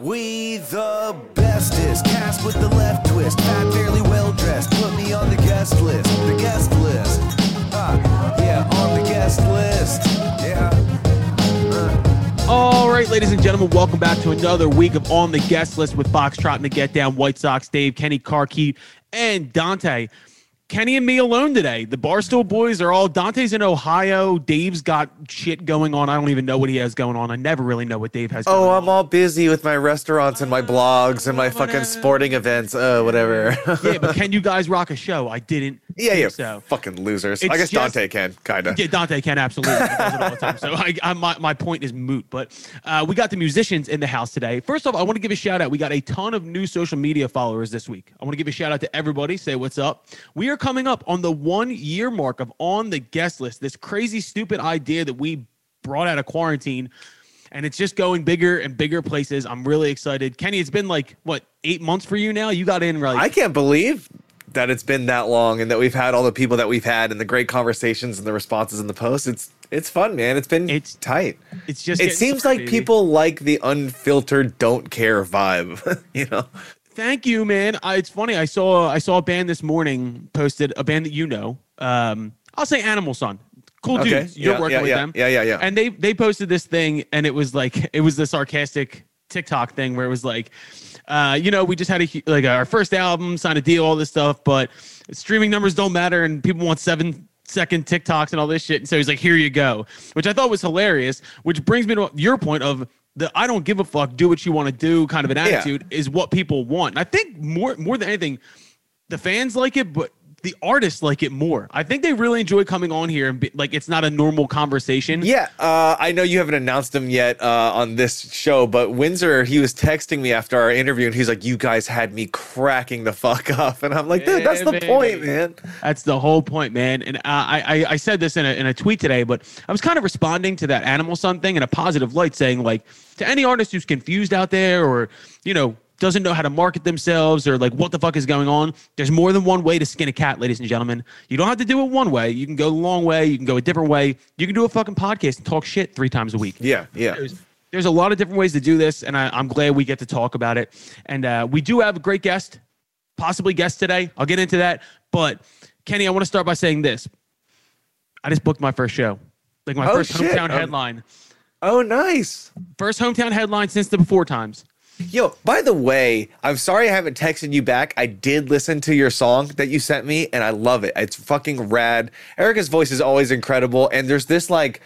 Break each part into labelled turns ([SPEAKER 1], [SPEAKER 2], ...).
[SPEAKER 1] We the bestest, cast with the left twist, fat, fairly well dressed. Put me on the guest list, the guest list. Ah, yeah, on the guest list. Yeah.
[SPEAKER 2] All right, ladies and gentlemen, welcome back to another week of On the Guest List with Foxtrot and the Get Down, White Sox, Dave, Kenny Carkeet, and Dante. Kenny and me alone today. The Barstool boys are all Dante's in Ohio. Dave's got shit going on. I don't even know what he has going on. I never really know what Dave has
[SPEAKER 3] Oh,
[SPEAKER 2] on.
[SPEAKER 3] I'm all busy with my restaurants and my blogs and my fucking sporting events. Uh, whatever.
[SPEAKER 2] yeah, but can you guys rock a show? I didn't.
[SPEAKER 3] yeah, yeah.
[SPEAKER 2] So.
[SPEAKER 3] Fucking losers.
[SPEAKER 2] It's
[SPEAKER 3] I guess
[SPEAKER 2] just-
[SPEAKER 3] Dante can, kind of.
[SPEAKER 2] Yeah, Dante can absolutely. He does it all the time. So I, I, my, my point is moot. But uh, we got the musicians in the house today. First off, I want to give a shout out. We got a ton of new social media followers this week. I want to give a shout out to everybody. Say what's up. We are coming up on the one year mark of on the guest list. This crazy, stupid idea that we brought out of quarantine. And it's just going bigger and bigger places. I'm really excited. Kenny, it's been like, what, eight months for you now? You got in like
[SPEAKER 3] I can't believe that it's been that long and that we've had all the people that we've had and the great conversations and the responses in the posts. It's it's fun, man. It's been
[SPEAKER 2] It's-
[SPEAKER 3] tight.
[SPEAKER 2] it's just
[SPEAKER 3] It seems
[SPEAKER 2] started,
[SPEAKER 3] like
[SPEAKER 2] baby.
[SPEAKER 3] people like the unfiltered, don't care vibe. you know?
[SPEAKER 2] Thank you, man. I, it's funny. I saw I saw a band this morning posted a band that you know. Um, I'll say Animal Sun. Cool
[SPEAKER 3] Okay.
[SPEAKER 2] dudes. You're
[SPEAKER 3] Yeah,
[SPEAKER 2] working
[SPEAKER 3] yeah,
[SPEAKER 2] with
[SPEAKER 3] yeah.
[SPEAKER 2] them.
[SPEAKER 3] Yeah, yeah, yeah.
[SPEAKER 2] And they they posted this thing, and it was like it was the sarcastic TikTok thing where it was like, uh, you know, we just had a like our first album, signed a deal, all this stuff, but streaming numbers don't matter, and people want seven second TikToks and all this shit. And so he's like, here you go, which I thought was hilarious. Which brings me to your point of the I don't give a fuck, do what you want to do kind of an
[SPEAKER 3] Yeah.
[SPEAKER 2] attitude is what people want. And I think more more than anything, the fans like it, but the artists like it more. I think they really enjoy coming on here and be, like it's not a normal conversation.
[SPEAKER 3] Yeah, uh, I know you haven't announced him yet uh, on this show, but Windsor, he was texting me after our interview, and he's like, "You guys had me cracking the fuck up," and I'm like, "Dude, that's
[SPEAKER 2] Yeah,
[SPEAKER 3] the
[SPEAKER 2] baby.
[SPEAKER 3] point, man."
[SPEAKER 2] That's the whole point, man. And uh, I, I I said this in a, in a tweet today, but I was kind of responding to that Animal Sun thing in a positive light, saying like to any artist who's confused out there or you know doesn't know how to market themselves or like what the fuck is going on. There's more than one way to skin a cat, ladies and gentlemen. You don't have to do it one way. You can go the long way. You can go a different way. You can do a fucking podcast and talk shit three times a week.
[SPEAKER 3] Yeah, yeah.
[SPEAKER 2] There's, there's a lot of different ways to do this, and I, I'm glad we get to talk about it. And uh, we do have a great guest, possibly guest today. I'll get into that. But Kenny, I want to start by saying this. I just booked my first show, like my
[SPEAKER 3] Oh,
[SPEAKER 2] first
[SPEAKER 3] shit.
[SPEAKER 2] hometown
[SPEAKER 3] Um,
[SPEAKER 2] headline,
[SPEAKER 3] Oh, nice.
[SPEAKER 2] first hometown headline since the before times.
[SPEAKER 3] Yo, by the way, I'm sorry I haven't texted you back. I did listen to your song that you sent me, and I love it. It's fucking rad. Erica's voice is always incredible, and there's this like.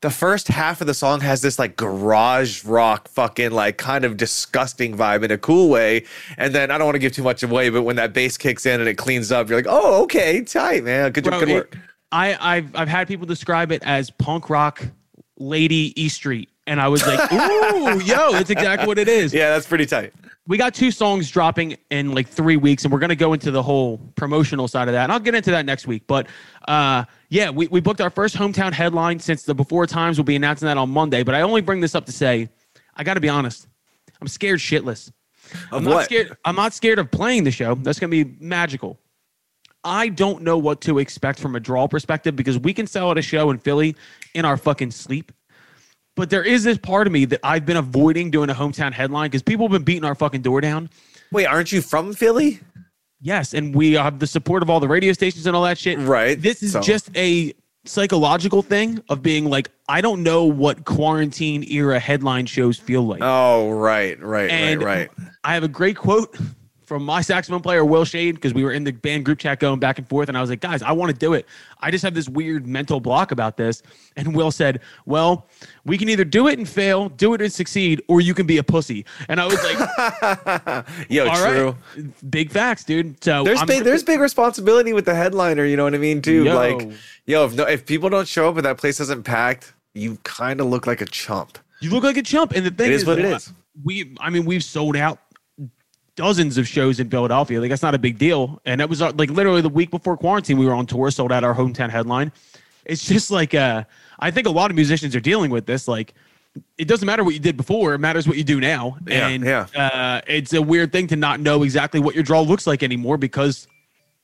[SPEAKER 3] The first half of the song has this like garage rock, fucking like kind of disgusting vibe in a cool way. And then I don't want to give too much away, but when that bass kicks in and it cleans up, you're like, oh, okay, tight, man. Good,
[SPEAKER 2] Bro,
[SPEAKER 3] good
[SPEAKER 2] it-
[SPEAKER 3] work.
[SPEAKER 2] I, I've I've had people describe it as punk rock lady E Street. And I was like, ooh, yo, it's exactly what it is.
[SPEAKER 3] Yeah, that's pretty tight.
[SPEAKER 2] we got two songs dropping in like three weeks, and we're gonna go into the whole promotional side of that, and I'll get into that next week. But uh, yeah, we, we booked our first hometown headline since the before times. We'll be announcing that on Monday. But I only bring this up to say, I got to be honest, I'm scared shitless. I'm
[SPEAKER 3] Of
[SPEAKER 2] not
[SPEAKER 3] what?
[SPEAKER 2] scared. I'm not scared of playing the show. That's gonna be magical. I don't know what to expect from a draw perspective because we can sell at a show in Philly in our fucking sleep. But there is this part of me that I've been avoiding doing a hometown headline because people have been beating our fucking door down.
[SPEAKER 3] Wait, aren't you from Philly?
[SPEAKER 2] Yes, and we have the support of all the radio stations and all that shit.
[SPEAKER 3] Right,
[SPEAKER 2] This is
[SPEAKER 3] so-
[SPEAKER 2] just a psychological thing of being like, I don't know what quarantine era headline shows feel like.
[SPEAKER 3] Oh, right, right,
[SPEAKER 2] and
[SPEAKER 3] right, right.
[SPEAKER 2] I have a great quote from my saxophone player Will Shade because we were in the band group chat going back and forth, and I was like, guys, I want to do it. I just have this weird mental block about this. And Will said, Well, we can either do it and fail, do it and succeed, or you can be a pussy. And I was like,
[SPEAKER 3] Yo,
[SPEAKER 2] All right,
[SPEAKER 3] true.
[SPEAKER 2] big facts, dude. So
[SPEAKER 3] There's
[SPEAKER 2] I'm-
[SPEAKER 3] big there's big responsibility with the headliner, you know what I mean, too.
[SPEAKER 2] Yo.
[SPEAKER 3] Like, yo, if no if people don't show up and that place isn't packed, you kind of look like a chump.
[SPEAKER 2] You look like a chump. And the thing
[SPEAKER 3] It is what it uh, is.
[SPEAKER 2] We, I mean, we've sold out dozens of shows in Philadelphia. Like that's not a big deal. And that was uh, like literally the week before quarantine, we were on tour, sold out our hometown headline. It's just like, uh, I think a lot of musicians are dealing with this. Like, it doesn't matter what you did before; it matters what you do now.
[SPEAKER 3] Yeah,
[SPEAKER 2] and
[SPEAKER 3] yeah.
[SPEAKER 2] Uh, it's a weird thing to not know exactly what your draw looks like anymore because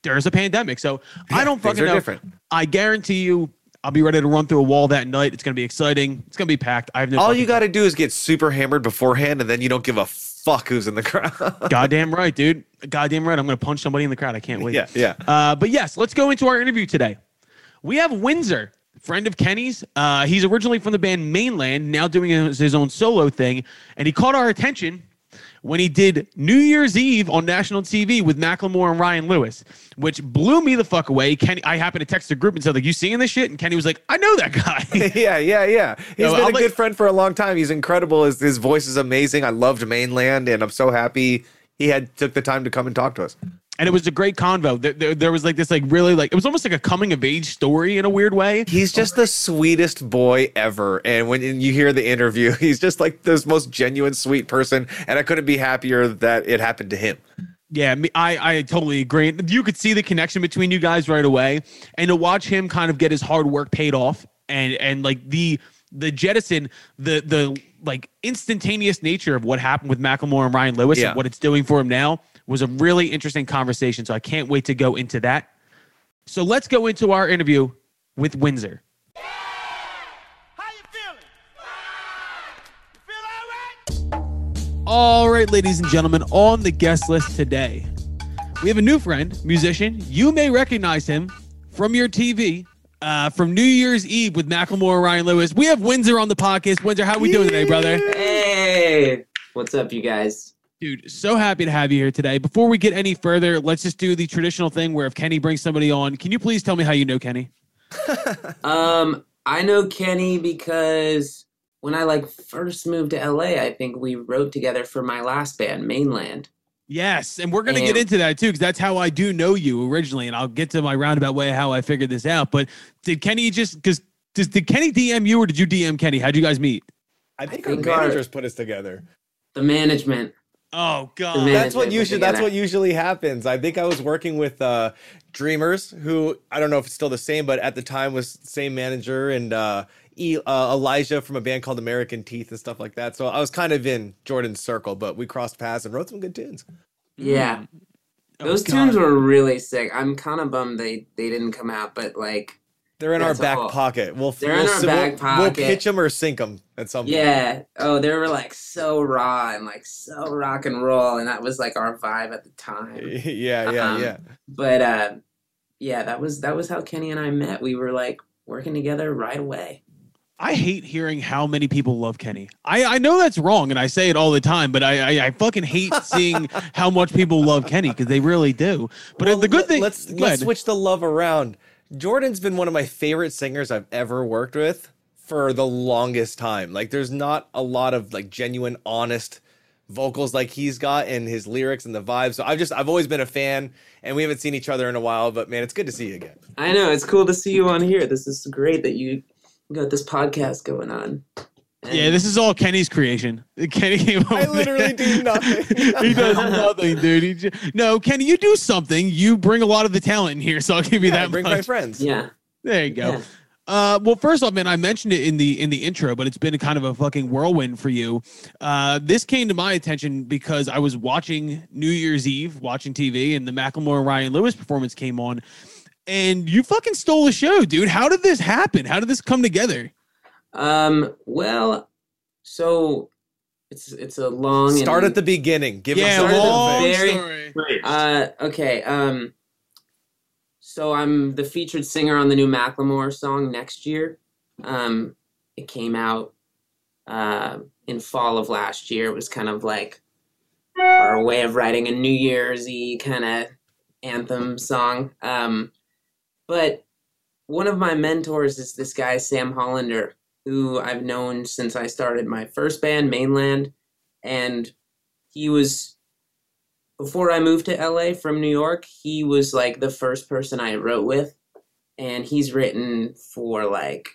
[SPEAKER 2] there's a pandemic. So I don't fucking know.
[SPEAKER 3] different.
[SPEAKER 2] I guarantee you, I'll be ready to run through a wall that night. It's gonna be exciting. It's gonna be packed. I have no.
[SPEAKER 3] All you got to do is get super hammered beforehand, and then you don't give a fuck who's in the crowd.
[SPEAKER 2] Goddamn right, dude. Goddamn right. I'm gonna punch somebody in the crowd. I can't wait.
[SPEAKER 3] yeah, yeah.
[SPEAKER 2] Uh, but yes, let's go into our interview today. We have Windsor, friend of Kenny's. Uh, he's originally from the band Mainland, now doing his, his own solo thing, and he caught our attention when he did New Year's Eve on national TV with Macklemore and Ryan Lewis, which blew me the fuck away. Kenny, I happened to text the group and said, "Like, you seeing this shit?" And Kenny was like, "I know that guy."
[SPEAKER 3] yeah, yeah, yeah. He's
[SPEAKER 2] No,
[SPEAKER 3] been
[SPEAKER 2] I'll
[SPEAKER 3] a
[SPEAKER 2] let-
[SPEAKER 3] good friend for a long time. He's incredible. His, his voice is amazing. I loved Mainland, and I'm so happy he had took the time to come and talk to us.
[SPEAKER 2] And it was a great convo. There, there, there was like this, like really, like it was almost like a coming of age story in a weird way.
[SPEAKER 3] He's just the sweetest boy ever. And when you hear the interview, he's just like the most genuine, sweet person. And I couldn't be happier that it happened to him.
[SPEAKER 2] Yeah, I I totally agree. You could see the connection between you guys right away, and to watch him kind of get his hard work paid off, and and like the the jettison, the the like instantaneous nature of what happened with Macklemore and Ryan Lewis
[SPEAKER 3] Yeah.
[SPEAKER 2] and what it's doing for him now was a really interesting conversation. So I can't wait to go into that. So let's go into our interview with Windsor.
[SPEAKER 4] All right?
[SPEAKER 2] Ladies and gentlemen, on the guest list today, we have a new friend, musician. You may recognize him from your TV, uh, from New Year's Eve with Macklemore and Ryan Lewis. We have Windsor on the podcast. Windsor, how we doing today, brother?
[SPEAKER 5] Hey, what's up, you guys?
[SPEAKER 2] Dude, so happy to have you here today. Before we get any further, let's just do the traditional thing where if Kenny brings somebody on, can you please tell me how you know Kenny?
[SPEAKER 5] Um, I know Kenny because when I like first moved to LA, I think we wrote together for my last band, Mainland.
[SPEAKER 2] Yes, and we're gonna get into that too, because that's how I do know you originally, and I'll get to my roundabout way how I figured this out. But did Kenny just because did Kenny DM you or did you DM Kenny? How'd you guys meet?
[SPEAKER 3] I think
[SPEAKER 5] our managers
[SPEAKER 3] put us together.
[SPEAKER 5] The management.
[SPEAKER 2] Oh god.
[SPEAKER 3] That's what
[SPEAKER 5] Management
[SPEAKER 3] usually
[SPEAKER 5] together.
[SPEAKER 3] that's what usually happens. I think I was working with uh Dreamers, who I don't know if it's still the same, but at the time was the same manager and uh, e, uh Elijah from a band called American Teeth and stuff like that. So I was kind of in Jordan's circle, but we crossed paths and wrote some good tunes.
[SPEAKER 5] Yeah,
[SPEAKER 2] Oh,
[SPEAKER 5] those
[SPEAKER 2] God.
[SPEAKER 5] tunes were really sick. I'm kind of bummed they they didn't come out, but like,
[SPEAKER 3] They're in
[SPEAKER 5] That's
[SPEAKER 3] our back
[SPEAKER 5] all.
[SPEAKER 3] pocket. We'll
[SPEAKER 5] They're
[SPEAKER 3] we'll,
[SPEAKER 5] in our
[SPEAKER 3] we'll-
[SPEAKER 5] back
[SPEAKER 3] We'll
[SPEAKER 5] pocket.
[SPEAKER 3] pitch them or sink them at some point.
[SPEAKER 5] yeah, oh, they were like so raw and like so rock and roll, and that was like our vibe at the time.
[SPEAKER 3] yeah, yeah,
[SPEAKER 5] Um,
[SPEAKER 3] yeah.
[SPEAKER 5] but uh yeah that was that was how kenny and i met we were like working together right away
[SPEAKER 2] I hate hearing how many people love Kenny. I, I know that's wrong, and I say it all the time, but I I, I fucking hate seeing how much people love Kenny because they really do. But
[SPEAKER 3] Well,
[SPEAKER 2] the good thing,
[SPEAKER 3] Let's
[SPEAKER 2] go
[SPEAKER 3] let's switch the love around. Jordan's been one of my favorite singers I've ever worked with for the longest time. Like, there's not a lot of like genuine, honest vocals like he's got in his lyrics and the vibe. So I've just I've always been a fan, and we haven't seen each other in a while. But man, it's good to see you again.
[SPEAKER 5] i know it's cool to see you on here this is great that you got this podcast going on And-
[SPEAKER 2] Yeah, this is all Kenny's creation. Kenny, came up
[SPEAKER 3] I
[SPEAKER 2] with
[SPEAKER 3] literally
[SPEAKER 2] it.
[SPEAKER 3] do nothing.
[SPEAKER 2] he does nothing, dude. He ju- no, Kenny, you do something. You bring a lot of the talent in here, so I'll give you
[SPEAKER 3] Yeah,
[SPEAKER 2] that.
[SPEAKER 3] bring
[SPEAKER 2] much.
[SPEAKER 3] my friends.
[SPEAKER 5] yeah
[SPEAKER 2] There you go.
[SPEAKER 5] Yeah.
[SPEAKER 2] Uh, well, first off, man, I mentioned it in the in the intro, but it's been a kind of a fucking whirlwind for you. Uh, this came to my attention because I was watching New Year's Eve, watching TV, and the Macklemore and Ryan Lewis performance came on, and you fucking stole the show, dude. How did this happen? How did this come together?
[SPEAKER 5] Um well so it's it's a long
[SPEAKER 3] Start
[SPEAKER 5] and,
[SPEAKER 3] at the beginning. Give
[SPEAKER 2] yeah,
[SPEAKER 3] us a little
[SPEAKER 2] long
[SPEAKER 3] bit.
[SPEAKER 5] very-
[SPEAKER 2] story.
[SPEAKER 5] Uh, okay. Um, so I'm the featured singer on the new Macklemore song next year. Um, it came out uh, in fall of last year. It was kind of like our way of writing a New Year's Eve kind of anthem song. Um, but one of my mentors is this guy Sam Hollander, who I've known since I started my first band, Mainland, and he was before I moved to LA from New York, he was like the first person I wrote with. And he's written for like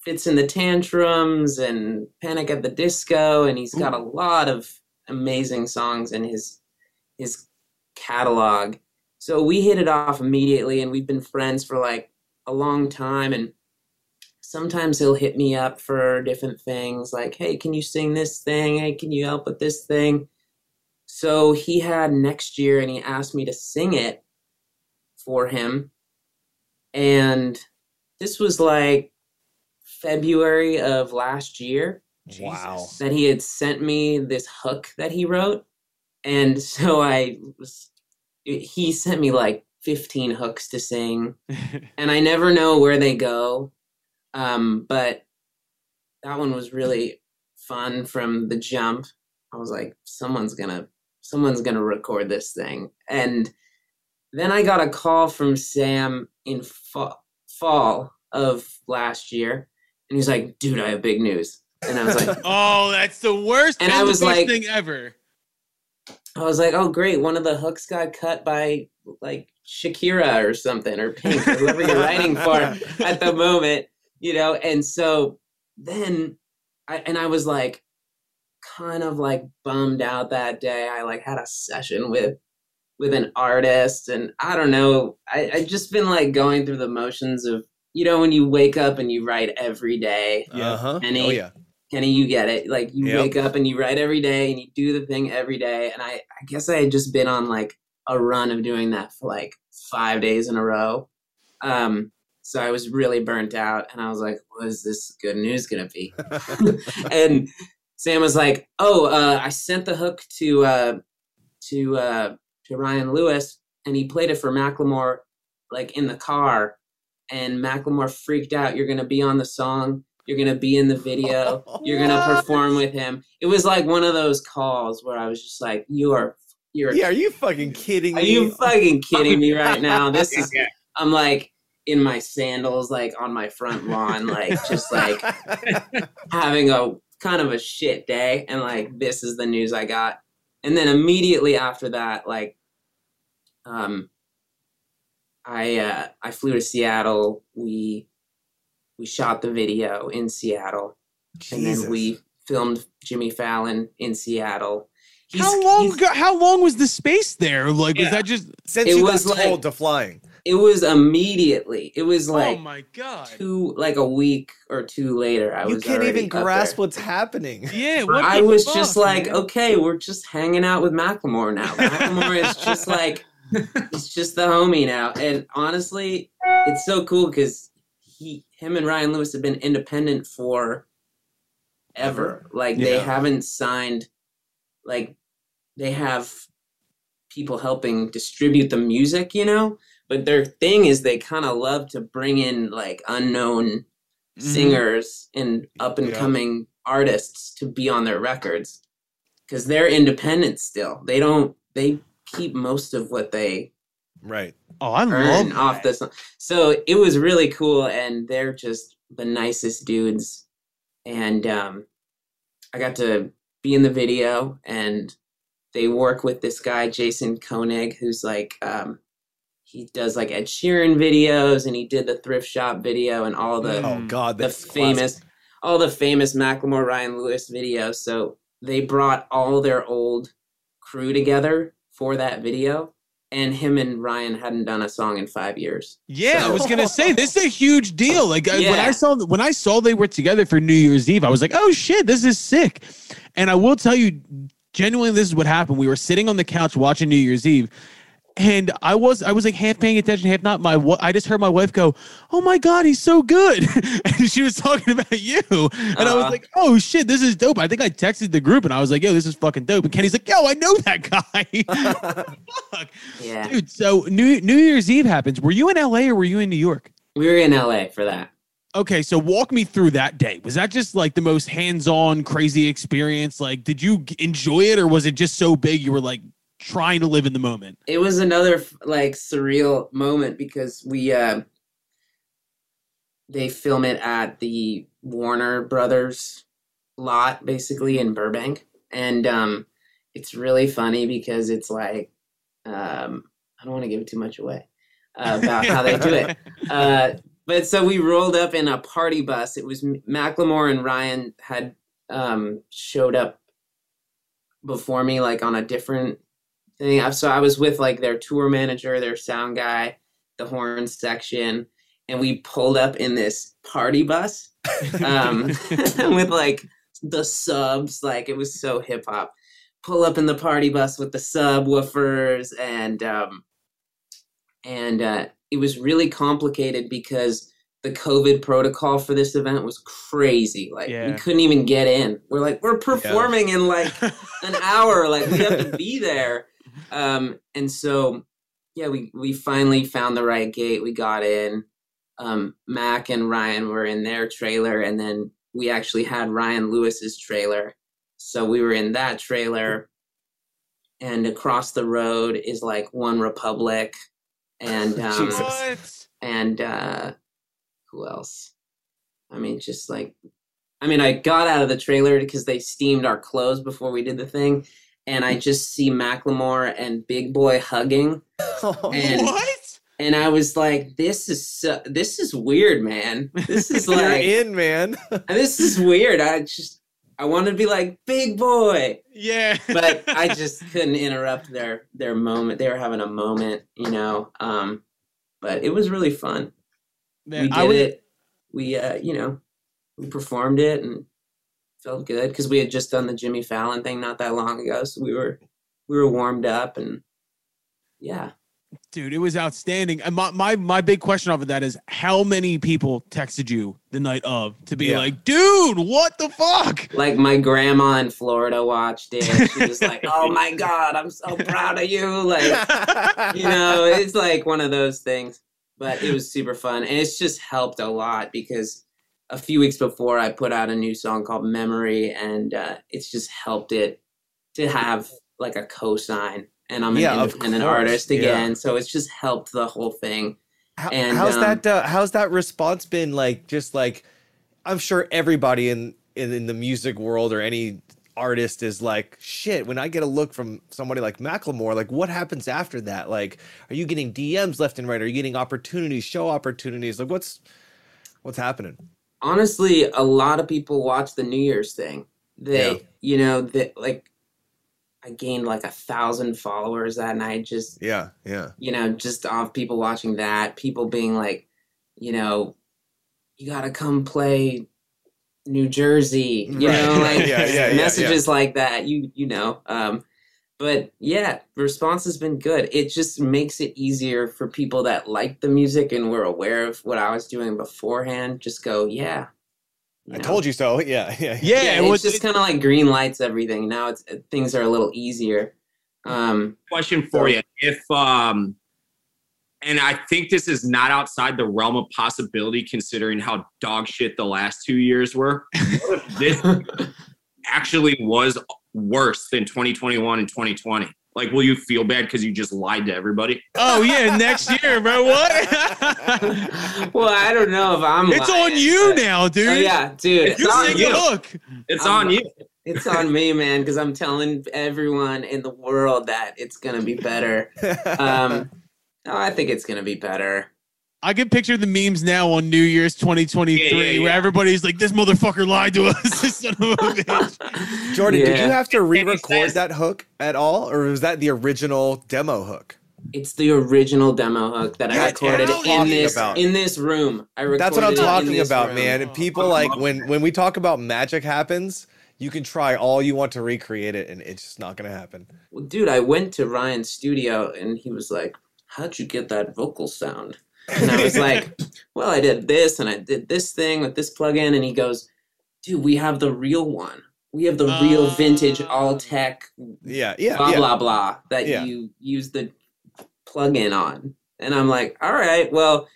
[SPEAKER 5] Fitz and the Tantrums and Panic at the Disco. And he's got a mm. lot of amazing songs in his his catalog. So we hit it off immediately and we've been friends for like a long time and sometimes he'll hit me up for different things like, hey, can you sing this thing? Hey, can you help with this thing? So he had next year and he asked me to sing it for him. And this was like February of last year
[SPEAKER 3] Wow.
[SPEAKER 5] that he had sent me this hook that he wrote. And so I was, he sent me like 15 hooks to sing, and I never know where they go. Um, but that one was really fun from the jump. I was like, someone's gonna, someone's gonna record this thing. And then I got a call from Sam in fa- fall of last year, and he's like, dude, I have big news. And I was like,
[SPEAKER 2] oh, that's the worst
[SPEAKER 5] And I
[SPEAKER 2] and
[SPEAKER 5] was
[SPEAKER 2] the best
[SPEAKER 5] like-
[SPEAKER 2] thing ever.
[SPEAKER 5] I was like, oh great, one of the hooks got cut by like Shakira or something or Pink or whoever you're writing for at the moment, you know. And so then, I and I was like, kind of like bummed out that day. I like had a session with with an artist, and I don't know. I I just been like going through the motions of you know when you wake up and you write every day.
[SPEAKER 2] Yeah.
[SPEAKER 3] Uh huh.
[SPEAKER 5] Any-
[SPEAKER 3] Oh yeah.
[SPEAKER 5] Kenny, you get it. Like you
[SPEAKER 3] Yep.
[SPEAKER 5] wake up and you write every day and you do the thing every day. And I, I guess I had just been on like a run of doing that for like five days in a row. Um, so I was really burnt out and I was like, what is this good news gonna be? and Sam was like, "Oh, uh, I sent the hook to uh, to uh, to Ryan Lewis, and he played it for Macklemore, like in the car, and Macklemore freaked out. You're gonna be on the song. You're gonna be in the video. You're gonna perform with him. It was like one of those calls where I was just like, "You are, you're,
[SPEAKER 3] Yeah, are you fucking kidding
[SPEAKER 5] are
[SPEAKER 3] me?
[SPEAKER 5] Are you fucking kidding me right now? This is." I'm like in my sandals, like on my front lawn, like just like having a kind of a shit day and like this is the news I got. And then immediately after that, like um I uh I flew to Seattle. We we shot the video in Seattle and then we filmed Jimmy Fallon in Seattle. He's-
[SPEAKER 2] how long? How long was the space there? Like, was that just?
[SPEAKER 3] since
[SPEAKER 5] it
[SPEAKER 3] you
[SPEAKER 5] was
[SPEAKER 3] got
[SPEAKER 5] like-
[SPEAKER 3] told to flying.
[SPEAKER 5] It was immediately. It was
[SPEAKER 2] oh
[SPEAKER 5] like oh
[SPEAKER 2] my god!
[SPEAKER 5] two like a week or two later. I
[SPEAKER 3] You
[SPEAKER 5] was
[SPEAKER 3] can't even grasp
[SPEAKER 5] there.
[SPEAKER 3] what's happening.
[SPEAKER 2] Yeah, what
[SPEAKER 5] I was
[SPEAKER 2] fuck,
[SPEAKER 5] just like,
[SPEAKER 2] man?
[SPEAKER 5] okay, we're just hanging out with Macklemore now. Macklemore is just like, it's just the homie now. And honestly, it's so cool because he, him, and Ryan Lewis have been independent for ever. Like they haven't signed, like they have people helping distribute the music, you know. But their thing is they kind of love to bring in like unknown
[SPEAKER 2] Mhm.
[SPEAKER 5] singers and up and coming artists to be on their records because they're independent still. They don't they keep most of what they
[SPEAKER 3] Right.
[SPEAKER 2] Oh, I
[SPEAKER 5] earn
[SPEAKER 2] love
[SPEAKER 5] off
[SPEAKER 2] that.
[SPEAKER 5] this. So it was really cool, and they're just the nicest dudes. And um, I got to be in the video, and they work with this guy Jason Koenig, who's like um, he does like Ed Sheeran videos, and he did the thrift shop video and all the
[SPEAKER 3] Oh mm. God,
[SPEAKER 5] the
[SPEAKER 3] that's
[SPEAKER 5] famous all the famous Macklemore Ryan Lewis videos. So they brought all their old crew together for that video. And him and Ryan hadn't done a song in five years.
[SPEAKER 2] Yeah, I was gonna say this is a huge deal. Like I- when I saw when I saw they were together for New Year's Eve, I was like, "Oh shit, this is sick." And I will tell you, genuinely, this is what happened. We were sitting on the couch watching New Year's Eve, and I was I was like half paying attention, half not. My I just heard my wife go, "Oh my god, he's so good," and she was talking about you, and I was
[SPEAKER 5] Uh-huh.
[SPEAKER 2] like, "Oh shit, this is dope." I think I texted the group and I was like, "Yo, this is fucking dope." And Kenny's like, "Yo, I know that guy." Fuck.
[SPEAKER 5] Yeah.
[SPEAKER 2] Dude, so New New Year's Eve happens. Were you in LA or were you in New York?
[SPEAKER 5] We were in LA for that.
[SPEAKER 2] Okay, so walk me through that day. Was that just like the most hands-on, crazy experience? Like, did you enjoy it, or was it just so big you were like trying to live in the moment?
[SPEAKER 5] It was another like surreal moment because we uh they film it at the Warner Brothers lot basically in Burbank. And um it's really funny because it's like um I don't want to give too much away uh, about how they do it. Uh, but so we rolled up in a party bus. It was Macklemore and Ryan had um, showed up before me, like on a different thing. I- So I was with like their tour manager, their sound guy, the horn section, and we pulled up in this party bus um, with like the subs. Like it was so hip hop. Pull up in the party bus with the subwoofers and um, and uh, it was really complicated because the COVID protocol for this event was crazy. Like
[SPEAKER 2] Yeah.
[SPEAKER 5] we couldn't even get in. We're like, we're performing in like an hour. Like we have to be there. Um, and so yeah, we we finally found the right gate. We got in. Um, Mac and Ryan were in their trailer, and then we actually had Ryan Lewis's trailer. So we were in that trailer, and across the road is like One Republic, and um. And uh, who else? I mean, just like, I mean, I got out of the trailer because they steamed our clothes before we did the thing, and I just see Macklemore and Big Boy hugging, and
[SPEAKER 2] What?
[SPEAKER 5] and I was like, this is so, this is weird, man. This is
[SPEAKER 3] You're
[SPEAKER 5] like
[SPEAKER 3] in, man.
[SPEAKER 5] this is weird. I just I wanted to be like Big Boy,
[SPEAKER 2] Yeah.
[SPEAKER 5] but I just couldn't interrupt their their moment. They were having a moment, you know. Um, but it was really fun.
[SPEAKER 2] Man,
[SPEAKER 5] we did
[SPEAKER 2] I was,
[SPEAKER 5] it. We uh, you know, we performed it and felt good because we had just done the Jimmy Fallon thing not that long ago. So we were we were warmed up and yeah.
[SPEAKER 2] dude, it was outstanding. And my, my my big question off of that is how many people texted you the night of to be
[SPEAKER 3] Yeah.
[SPEAKER 2] like, dude, what the fuck?
[SPEAKER 5] Like my grandma in Florida watched it. She was like, "Oh my god, I'm so proud of you!" Like you know, it's like one of those things. But it was super fun, and it's just helped a lot because a few weeks before I put out a new song called "Memory," and uh, it's just helped it to have like a cosign. And I'm an
[SPEAKER 3] Yeah,
[SPEAKER 5] independent artist
[SPEAKER 3] yeah.
[SPEAKER 5] again, so it's just helped the whole thing.
[SPEAKER 3] How,
[SPEAKER 5] And,
[SPEAKER 3] how's
[SPEAKER 5] um,
[SPEAKER 3] that? Uh, how's that response been? Like, just like, I'm sure everybody in, in in the music world or any artist is like, shit. When I get a look from somebody like Macklemore, like, what happens after that? Like, are you getting DMs left and right? Are you getting opportunities, show opportunities? Like, what's what's happening?
[SPEAKER 5] Honestly, a lot of people watch the New Year's thing. They,
[SPEAKER 3] Yeah.
[SPEAKER 5] you know, that like I gained like a thousand followers that night. Just
[SPEAKER 3] Yeah, yeah,
[SPEAKER 5] you know, just off people watching that, people being like, you know, you got to come play New Jersey. You
[SPEAKER 3] Right.
[SPEAKER 5] know, like
[SPEAKER 3] Yeah, yeah, yeah,
[SPEAKER 5] messages like that. You you know, um, but yeah, response has been good. It just makes it easier for people that like the music and were aware of what I was doing beforehand. Just go, yeah. you
[SPEAKER 3] I
[SPEAKER 5] know?
[SPEAKER 3] told you so. Yeah, yeah,
[SPEAKER 2] Yeah,
[SPEAKER 5] Yeah,
[SPEAKER 2] it
[SPEAKER 5] it's
[SPEAKER 2] was
[SPEAKER 5] just kind of like green lights everything. Now it's things are a little easier. Um,
[SPEAKER 6] question for you. If um and I think this is not outside the realm of possibility considering how dog shit the last two years were. This actually was worse than 2021 and 2020? Like, will you feel bad because you just lied to everybody?
[SPEAKER 2] Oh yeah, next year, bro. What?
[SPEAKER 5] well, I don't know if I'm.
[SPEAKER 2] it's
[SPEAKER 5] lying,
[SPEAKER 2] on you
[SPEAKER 5] but-
[SPEAKER 2] now, dude.
[SPEAKER 5] Oh, yeah, dude.
[SPEAKER 6] It's
[SPEAKER 2] You
[SPEAKER 6] on you.
[SPEAKER 2] the hook.
[SPEAKER 6] It's
[SPEAKER 5] I'm-
[SPEAKER 6] on you.
[SPEAKER 5] It's on me, man, because I'm telling everyone in the world that it's gonna be better. Um, oh, I think it's gonna be better.
[SPEAKER 2] I can picture the memes now on New Year's 2023
[SPEAKER 6] Yeah, yeah,
[SPEAKER 2] where everybody's like, this motherfucker lied to us. This son of a bitch.
[SPEAKER 3] Jordan, did you have to re-record that hook at all, or was that the original demo hook?
[SPEAKER 5] It's the original demo hook that I recorded in this
[SPEAKER 3] about.
[SPEAKER 5] in this room. I recorded
[SPEAKER 3] That's what I'm talking about,
[SPEAKER 5] room.
[SPEAKER 3] man. And people like when when we talk about magic happens, you can try all you want to recreate it, and it's just not gonna happen.
[SPEAKER 5] Well, dude, I went to Ryan's studio and he was like, How'd you get that vocal sound? And I was like, Well, I did this and I did this thing with this plugin. And he goes, Dude, we have the real one. We have the real oh. vintage Altec
[SPEAKER 3] Yeah, yeah,
[SPEAKER 5] blah
[SPEAKER 3] yeah.
[SPEAKER 5] blah blah that
[SPEAKER 3] Yeah.
[SPEAKER 5] you use the plugin on. And I'm like, All right, well,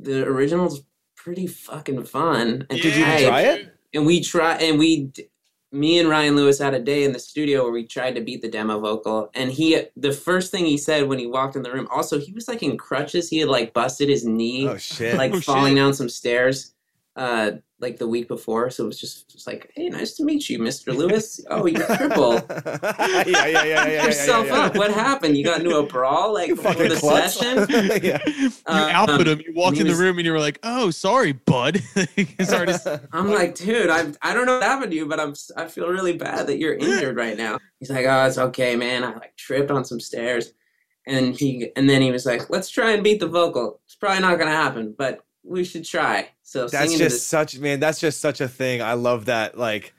[SPEAKER 5] the original's pretty fucking fun. And
[SPEAKER 3] Did you try it?
[SPEAKER 5] and we try and we d- me and Ryan Lewis had a day in the studio where we tried to beat the demo vocal and he the first thing he said when he walked in the room also he was like in crutches he had like busted his knee
[SPEAKER 3] Oh shit!
[SPEAKER 5] like
[SPEAKER 2] Oh,
[SPEAKER 5] falling
[SPEAKER 2] shit.
[SPEAKER 5] down some stairs uh like the week before so it was just, just like hey nice to meet you Mr. Lewis oh you're crippled
[SPEAKER 3] yeah, yeah, yeah, yeah, yeah, yeah,
[SPEAKER 5] yourself
[SPEAKER 3] yeah, yeah.
[SPEAKER 5] up what happened you got into a brawl like
[SPEAKER 3] You
[SPEAKER 5] before the
[SPEAKER 3] klutz.
[SPEAKER 5] session
[SPEAKER 3] yeah.
[SPEAKER 2] you
[SPEAKER 5] Um,
[SPEAKER 2] output him. You walked
[SPEAKER 5] he
[SPEAKER 2] in the room and you were like, "Oh, sorry, bud." sorry to
[SPEAKER 5] I'm like, dude, I'm, I don't know what happened to you, but I'm s- I feel really bad that you're injured right now. He's like, oh, it's okay, man. I like tripped on some stairs, and he and then he was like, let's try and beat the vocal. It's probably not gonna happen, but we should try. So
[SPEAKER 3] That's just
[SPEAKER 5] this,
[SPEAKER 3] such man. That's just such a thing. I love that. Like,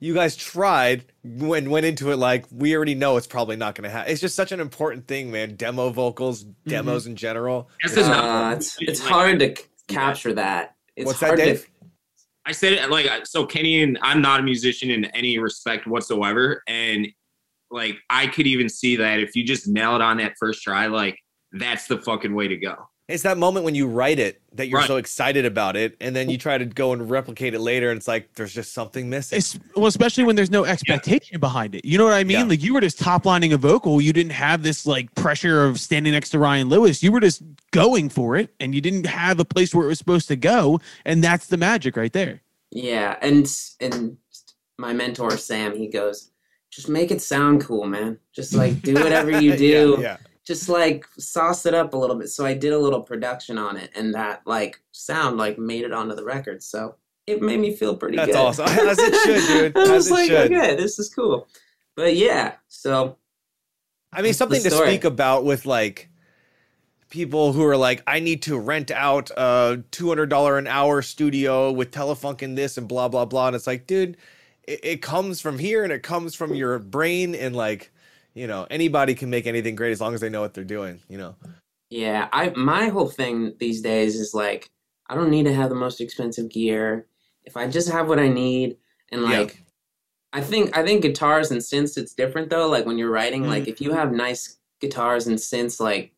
[SPEAKER 3] you guys tried when went into it like we already know it's probably not going to happen. It's just such an important thing, man. Demo vocals, demos in general.
[SPEAKER 6] Yes,
[SPEAKER 3] It's-
[SPEAKER 6] it's not-
[SPEAKER 5] uh, it's it's
[SPEAKER 6] Like-
[SPEAKER 5] hard to capture that. It's
[SPEAKER 3] What's that,
[SPEAKER 5] hard
[SPEAKER 3] Dave?
[SPEAKER 5] to
[SPEAKER 6] I said it like so. Kenny and I'm not a musician in any respect whatsoever, and like I could even see that if you just nail it on that first try, like that's the fucking way to go.
[SPEAKER 3] It's that moment when you write it that you're
[SPEAKER 6] Right.
[SPEAKER 3] so excited about it, and then you try to go and replicate it later, and it's like there's just something missing.
[SPEAKER 2] It's, well, especially when there's no expectation behind it. You know what I mean?
[SPEAKER 3] Yeah.
[SPEAKER 2] Like you were just top lining a vocal. You didn't have this like pressure of standing next to Ryan Lewis. You were just going for it, and you didn't have a place where it was supposed to go, and that's the magic right there.
[SPEAKER 5] Yeah, and and my mentor Sam, he goes, just make it sound cool, man. Just like do whatever you
[SPEAKER 3] Yeah,
[SPEAKER 5] do.
[SPEAKER 3] yeah.
[SPEAKER 5] Just like sauce it up a little bit. So I did a little production on it, and that like sound like made it onto the record. So it made me feel pretty
[SPEAKER 3] That's
[SPEAKER 5] good.
[SPEAKER 3] awesome. As it should, dude.
[SPEAKER 5] I
[SPEAKER 3] As
[SPEAKER 5] was
[SPEAKER 3] it
[SPEAKER 5] like,
[SPEAKER 3] should.
[SPEAKER 5] okay, this is cool. But yeah, so
[SPEAKER 3] I mean, something to speak about with like people who are like, I need to rent out a two hundred dollar an hour studio with Telefunk and this and blah blah blah. And it's like, dude, it, it comes from here and it comes from your brain and like, you know, anybody can make anything great as long as they know what they're doing. You know,
[SPEAKER 5] Yeah, I my whole thing these days is like I don't need to have the most expensive gear. If I just have what I need and
[SPEAKER 3] Yeah.
[SPEAKER 5] like I think I think guitars and synths it's different though. Like when you're writing, like if you have nice guitars and synths, like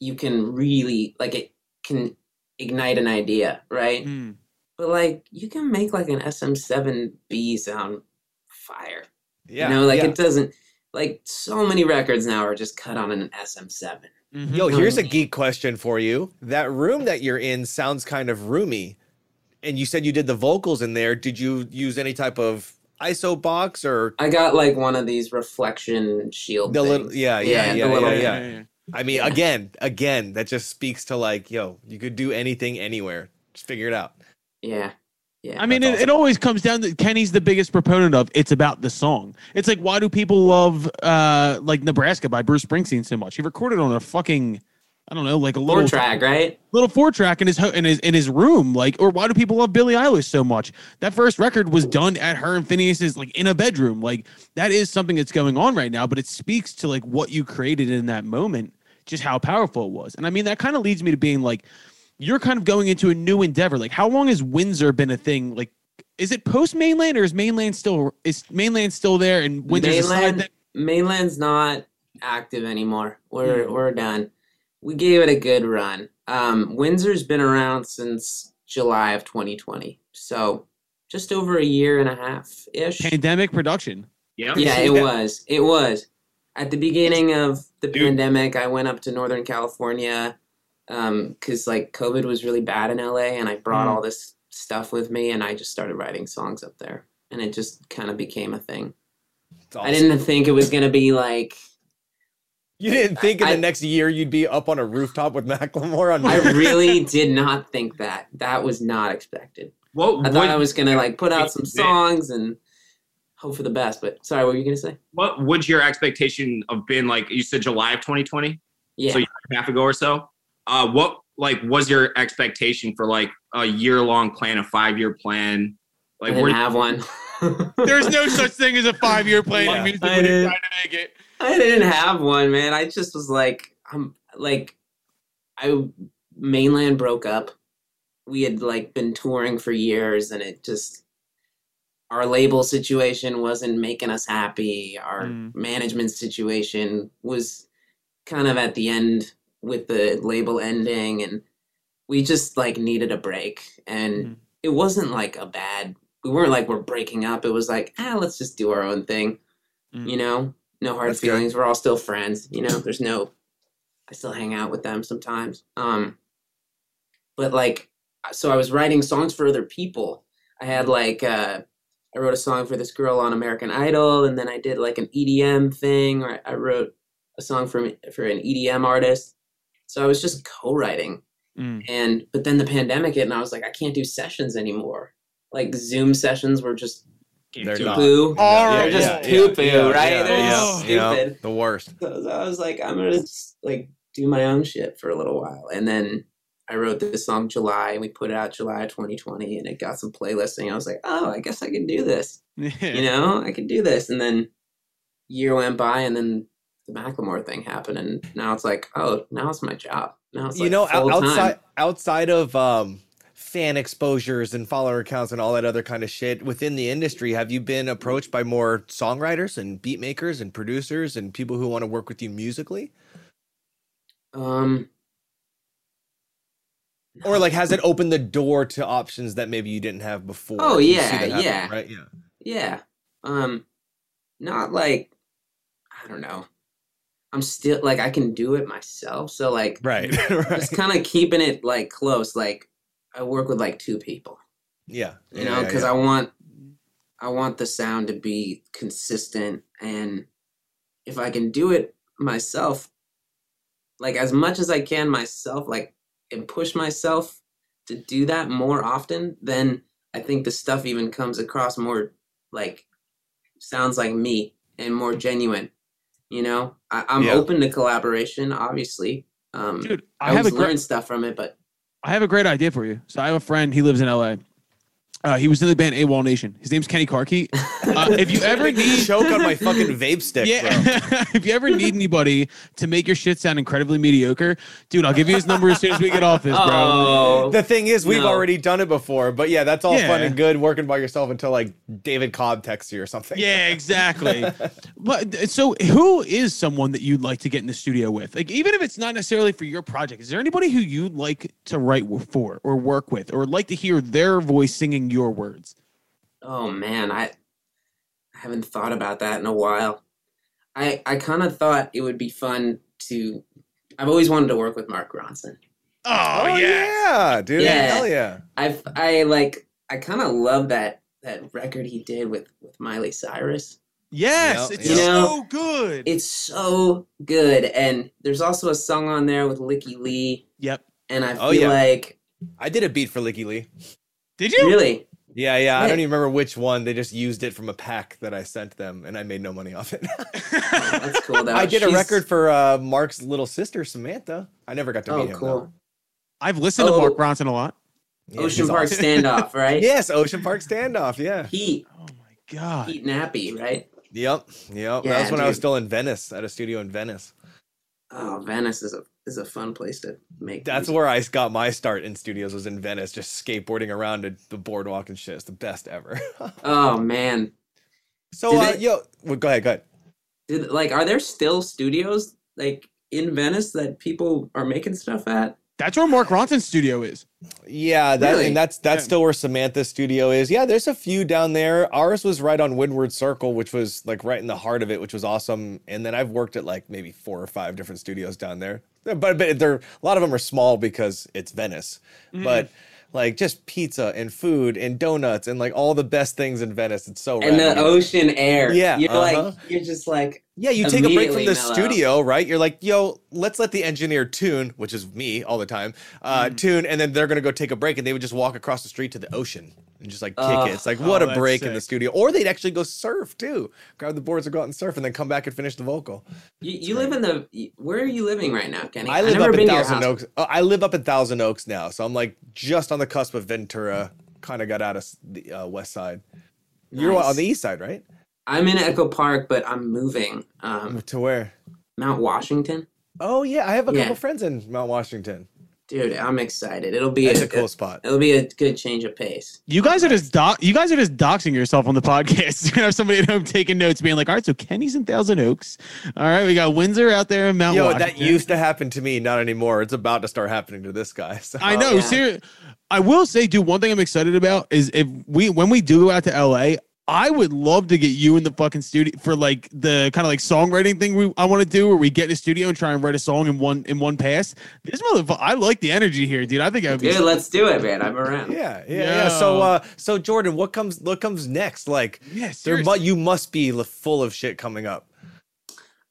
[SPEAKER 5] you can really like it can ignite an idea, right?
[SPEAKER 2] Mm.
[SPEAKER 5] But like you can make like an SM7B sound fire.
[SPEAKER 3] yeah.
[SPEAKER 5] you know, like
[SPEAKER 3] yeah.
[SPEAKER 5] it doesn't like so many records now are just cut on an SM7.
[SPEAKER 2] Mhm.
[SPEAKER 3] Yo, here's a geek question for you. That room that you're in sounds kind of roomy. And you said you did the vocals in there. Did you use any type of ISO box or
[SPEAKER 5] I got like one of these reflection shield.
[SPEAKER 3] the little
[SPEAKER 5] things.
[SPEAKER 3] yeah, yeah,
[SPEAKER 5] the
[SPEAKER 3] yeah,
[SPEAKER 5] little-
[SPEAKER 3] yeah, yeah. I mean, again, again, that just speaks to like, yo, you could do anything anywhere. Just figure it out.
[SPEAKER 5] yeah, yeah.
[SPEAKER 2] I mean,
[SPEAKER 3] That's
[SPEAKER 2] it, it always comes down to Kenny's the biggest proponent of it's about the song. It's like, why do people love uh like Nebraska by Bruce Springsteen so much? He recorded on a fucking, I don't know, like a
[SPEAKER 5] four
[SPEAKER 2] little
[SPEAKER 5] track, right?
[SPEAKER 2] little four track in his ho- in his in his room. Like, or why do people love Billie Eilish so much? That first record was done at her and Phineas's like in a bedroom. Like that is something that's going on right now, but it speaks to like what you created in that moment, just how powerful it was. And I mean, that kind of leads me to being like, you're kind of going into a new endeavor. Like, how long has Windsor been a thing? Like, is it post mainland or is mainland still is mainland still there and Windsor's a
[SPEAKER 5] Mainland,
[SPEAKER 2] thing?
[SPEAKER 5] mainland's not active anymore. We're
[SPEAKER 2] Hmm.
[SPEAKER 5] we're done. We gave it a good run. Um, Windsor's been around since July of 2020, so just over a year and a half ish.
[SPEAKER 2] Pandemic production.
[SPEAKER 6] Yeah.
[SPEAKER 5] Yeah, it
[SPEAKER 3] Yeah.
[SPEAKER 5] was. It was. At the beginning of the
[SPEAKER 6] Dude.
[SPEAKER 5] pandemic, I went up to Northern California because like COVID was really bad in LA, and I brought
[SPEAKER 2] Mm.
[SPEAKER 5] all this stuff with me, and I just started writing songs up there, and it just kind of became a thing.
[SPEAKER 3] It's
[SPEAKER 5] I didn't think it was gonna be like.
[SPEAKER 3] You didn't think in
[SPEAKER 5] I-
[SPEAKER 3] the next year you'd be up on a rooftop with Macklemore on
[SPEAKER 5] I really did not think that. That was not expected.
[SPEAKER 6] What
[SPEAKER 5] I thought I was gonna like put out some songs and hope for the best. But sorry, what were you gonna say?
[SPEAKER 6] what would your expectation have been like? You said July of 2020,
[SPEAKER 5] Yeah.
[SPEAKER 6] so a year a half ago or so. Uh, what like was your expectation for like a year long plan, a five year plan?
[SPEAKER 5] I
[SPEAKER 6] Like
[SPEAKER 5] didn't have one.
[SPEAKER 2] There's no such thing as a five year plan
[SPEAKER 3] Yeah.
[SPEAKER 2] music
[SPEAKER 5] I
[SPEAKER 2] when
[SPEAKER 5] did.
[SPEAKER 2] trying to make it.
[SPEAKER 5] I didn't have one, man. I just was like, I'm like, I mainland broke up. We had like been touring for years, and it just our label situation wasn't making us happy. Our
[SPEAKER 2] Mm.
[SPEAKER 5] management situation was kind of at the end with the label ending, and we just like needed a break. And
[SPEAKER 2] Mhm.
[SPEAKER 5] it wasn't like a bad. We weren't like we're breaking up. It was like, ah, let's just do our own thing.
[SPEAKER 2] Mm.
[SPEAKER 5] You know, no hard
[SPEAKER 3] That's good.
[SPEAKER 5] feelings. We're all still friends. You know, there's no. I still hang out with them sometimes. Um, but like, so I was writing songs for other people. I had like, uh, I wrote a song for this girl on American Idol, and then I did like an EDM thing, or I wrote a song for for an EDM artist. So I was just co-writing,
[SPEAKER 2] Mm.
[SPEAKER 5] and but then the pandemic hit, and I was like, I can't do sessions anymore. Like Zoom sessions were just
[SPEAKER 3] They're
[SPEAKER 6] to
[SPEAKER 3] not.
[SPEAKER 5] poo.
[SPEAKER 2] Oh,
[SPEAKER 5] They're just poo-poo, right? They're
[SPEAKER 2] just
[SPEAKER 5] stupid.
[SPEAKER 3] the worst.
[SPEAKER 5] So I was like, I'm gonna just like do my own shit for a little while, and then I wrote this song July, and we put it out July 2020, and it got some playlisting. I was like, oh, I guess I can do this. You know, I can do this. And then year went by, and then the Macklemore thing happened, and now it's like, oh, now it's my job. Now it's
[SPEAKER 3] you
[SPEAKER 5] like
[SPEAKER 3] know, outside outside of um fan exposures and follower accounts and all that other kind of shit within the industry, have you been approached by more songwriters and beat makers and producers and people who want to work with you musically?
[SPEAKER 5] Um,
[SPEAKER 3] Or like has it opened the door to options that maybe you didn't have before?
[SPEAKER 5] Oh, yeah,
[SPEAKER 3] happen,
[SPEAKER 5] yeah.
[SPEAKER 3] Right? Yeah.
[SPEAKER 5] yeah. Um, not like I don't know. I'm still like I can do it myself. So like
[SPEAKER 3] Right. right.
[SPEAKER 5] just kind of keeping it like close. Like I work with like two people,
[SPEAKER 3] Yeah.
[SPEAKER 5] you know, because I want I want the sound to be consistent, and if I can do it myself, like as much as I can myself, like and push myself to do that more often, then I think the stuff even comes across more like sounds like me and more genuine. You know, I, I'm
[SPEAKER 3] Yeah.
[SPEAKER 5] open to collaboration, obviously. Um,
[SPEAKER 2] Dude,
[SPEAKER 5] I,
[SPEAKER 2] I have a great
[SPEAKER 5] learn stuff from it, but
[SPEAKER 2] I have a great idea for you. So I have a friend. He lives in LA. Uh, he was in the band AWOL Nation. His name's Kenny Carkeet. Uh, if you ever need
[SPEAKER 3] choke on my fucking vape stick,
[SPEAKER 2] yeah,
[SPEAKER 3] bro.
[SPEAKER 2] if you ever need anybody to make your shit sound incredibly mediocre, dude, I'll give you his number as soon as we get off this, bro.
[SPEAKER 5] oh,
[SPEAKER 3] The thing is, we've
[SPEAKER 5] No.
[SPEAKER 3] already done it before, but yeah, that's all fun and good working by yourself until like David Cobb texts you or something.
[SPEAKER 2] Yeah, exactly. but so, who is someone that you'd like to get in the studio with? Like, even if it's not necessarily for your project, is there anybody who you'd like to write for or work with, or like to hear their voice singing your words?
[SPEAKER 5] oh man, I, I haven't thought about that in a while. I I kind of thought it would be fun to. I've always wanted to work with Mark Ronson.
[SPEAKER 2] Oh,
[SPEAKER 3] Oh, yeah, dude.
[SPEAKER 5] Yeah.
[SPEAKER 3] Hell yeah.
[SPEAKER 5] I've I like I kind of love that that record he did with with Miley Cyrus.
[SPEAKER 2] yes,
[SPEAKER 3] Yep,
[SPEAKER 2] it's
[SPEAKER 5] yep.
[SPEAKER 2] so good.
[SPEAKER 5] It's so good, and there's also a song on there with Lykke Li,
[SPEAKER 2] yep.
[SPEAKER 5] and I
[SPEAKER 3] Oh,
[SPEAKER 5] feel
[SPEAKER 3] yeah.
[SPEAKER 5] like
[SPEAKER 3] I did a beat for Lykke Li.
[SPEAKER 2] Did you?
[SPEAKER 5] really
[SPEAKER 3] Yeah, yeah. I don't even remember which one. They just used it from a pack that I sent them, and I made no money off it.
[SPEAKER 5] that's cool. Though
[SPEAKER 3] I did a record for uh, Mark's little sister, Samantha. I never got to
[SPEAKER 5] Oh,
[SPEAKER 3] meet him.
[SPEAKER 5] cool.
[SPEAKER 3] though.
[SPEAKER 2] I've listened
[SPEAKER 5] Oh.
[SPEAKER 2] to Mark Ronson a lot.
[SPEAKER 3] Yeah,
[SPEAKER 5] Ocean Park
[SPEAKER 3] awesome.
[SPEAKER 5] standoff, right?
[SPEAKER 3] yes, Ocean Park standoff. Yeah.
[SPEAKER 5] Heat,
[SPEAKER 2] Oh my god.
[SPEAKER 5] Heat Nappy, right?
[SPEAKER 3] Yep. Yep. that was when I was still in Venice at a studio in Venice.
[SPEAKER 5] Oh, Venice is a is a fun place to make.
[SPEAKER 3] That's
[SPEAKER 5] music.
[SPEAKER 3] where I got my start in studios was in Venice, just skateboarding around the boardwalk and shit. It's the best ever.
[SPEAKER 5] Oh man,
[SPEAKER 3] so,
[SPEAKER 5] Did
[SPEAKER 3] uh,
[SPEAKER 5] they-
[SPEAKER 3] yo, well, go ahead, go ahead.
[SPEAKER 5] Did, like, are there still studios like in Venice that people are making stuff at?
[SPEAKER 2] That's where Mark Ronson's studio is.
[SPEAKER 3] Yeah, that
[SPEAKER 5] Really?
[SPEAKER 3] and that's that's
[SPEAKER 2] Yeah.
[SPEAKER 3] still where Samantha's studio is. Yeah, there's a few down there. Ours was right on Windward Circle, which was like right in the heart of it, which was awesome. And then I've worked at like maybe four or five different studios down there. But but they're a lot of them are small because it's Venice.
[SPEAKER 2] Mm-hmm.
[SPEAKER 3] But like just pizza and food and donuts and like all the best things in Venice. It's so
[SPEAKER 5] And
[SPEAKER 3] rad.
[SPEAKER 5] the ocean air.
[SPEAKER 3] Yeah,
[SPEAKER 5] you're
[SPEAKER 3] uh-huh.
[SPEAKER 5] like you're just like
[SPEAKER 3] Yeah, you take a break from the
[SPEAKER 5] mellow.
[SPEAKER 3] studio, right? You're like, yo, let's let the engineer tune, which is me all the time, uh,
[SPEAKER 5] Mm.
[SPEAKER 3] tune, and then they're gonna go take a break, and they would just walk across the street to the ocean and just like kick
[SPEAKER 5] Oh.
[SPEAKER 3] it. It's like what
[SPEAKER 2] Oh,
[SPEAKER 3] a break in the studio, or they'd actually go surf too, grab the boards and go out and surf, and then come back and finish the vocal.
[SPEAKER 5] you, you live in the. Where are you living right now, Kenny?
[SPEAKER 3] I
[SPEAKER 5] I've
[SPEAKER 3] live
[SPEAKER 5] never
[SPEAKER 3] up in Thousand. Oaks. uh, I live up in Thousand Oaks now, so I'm like just on the cusp of Ventura. Kind of got out of the uh, west side. You're on the east side, right?
[SPEAKER 5] I'm in Echo Park, but I'm moving. Um,
[SPEAKER 3] To where?
[SPEAKER 5] Mount Washington,
[SPEAKER 3] Oh yeah, I have a
[SPEAKER 5] Yeah.
[SPEAKER 3] couple friends in Mount Washington.
[SPEAKER 5] Dude. I'm excited. It'll be
[SPEAKER 3] It's
[SPEAKER 5] a,
[SPEAKER 3] a cool spot.
[SPEAKER 5] It'll be a good change of pace.
[SPEAKER 2] You guys are just doc- you guys are just doxing yourself on the podcast. You're gonna have somebody at home taking notes, being like, "All right, so Kenny's in Thousand Oaks. All right, we got Windsor out there in Mount
[SPEAKER 3] Yo,
[SPEAKER 2] Washington."
[SPEAKER 3] that used to happen to me, not anymore. It's about to start happening to this guy. So.
[SPEAKER 2] I know.
[SPEAKER 5] yeah.
[SPEAKER 2] Ser- I will say, dude. One thing I'm excited about is if we when we do go out to LA, I would love to get you in the fucking studio for like the kind of like songwriting thing we I want to do, where we get in a studio and try and write a song in one in one pass. This motherfucker, I like the energy here, dude. I think I would be.
[SPEAKER 5] Dude, let's do it, man. I'm around.
[SPEAKER 3] Yeah, yeah, yeah. So, uh, so Jordan, what comes? What comes next? Like,
[SPEAKER 2] yeah,
[SPEAKER 3] there,
[SPEAKER 2] seriously.
[SPEAKER 3] mu- you must be full of shit coming up.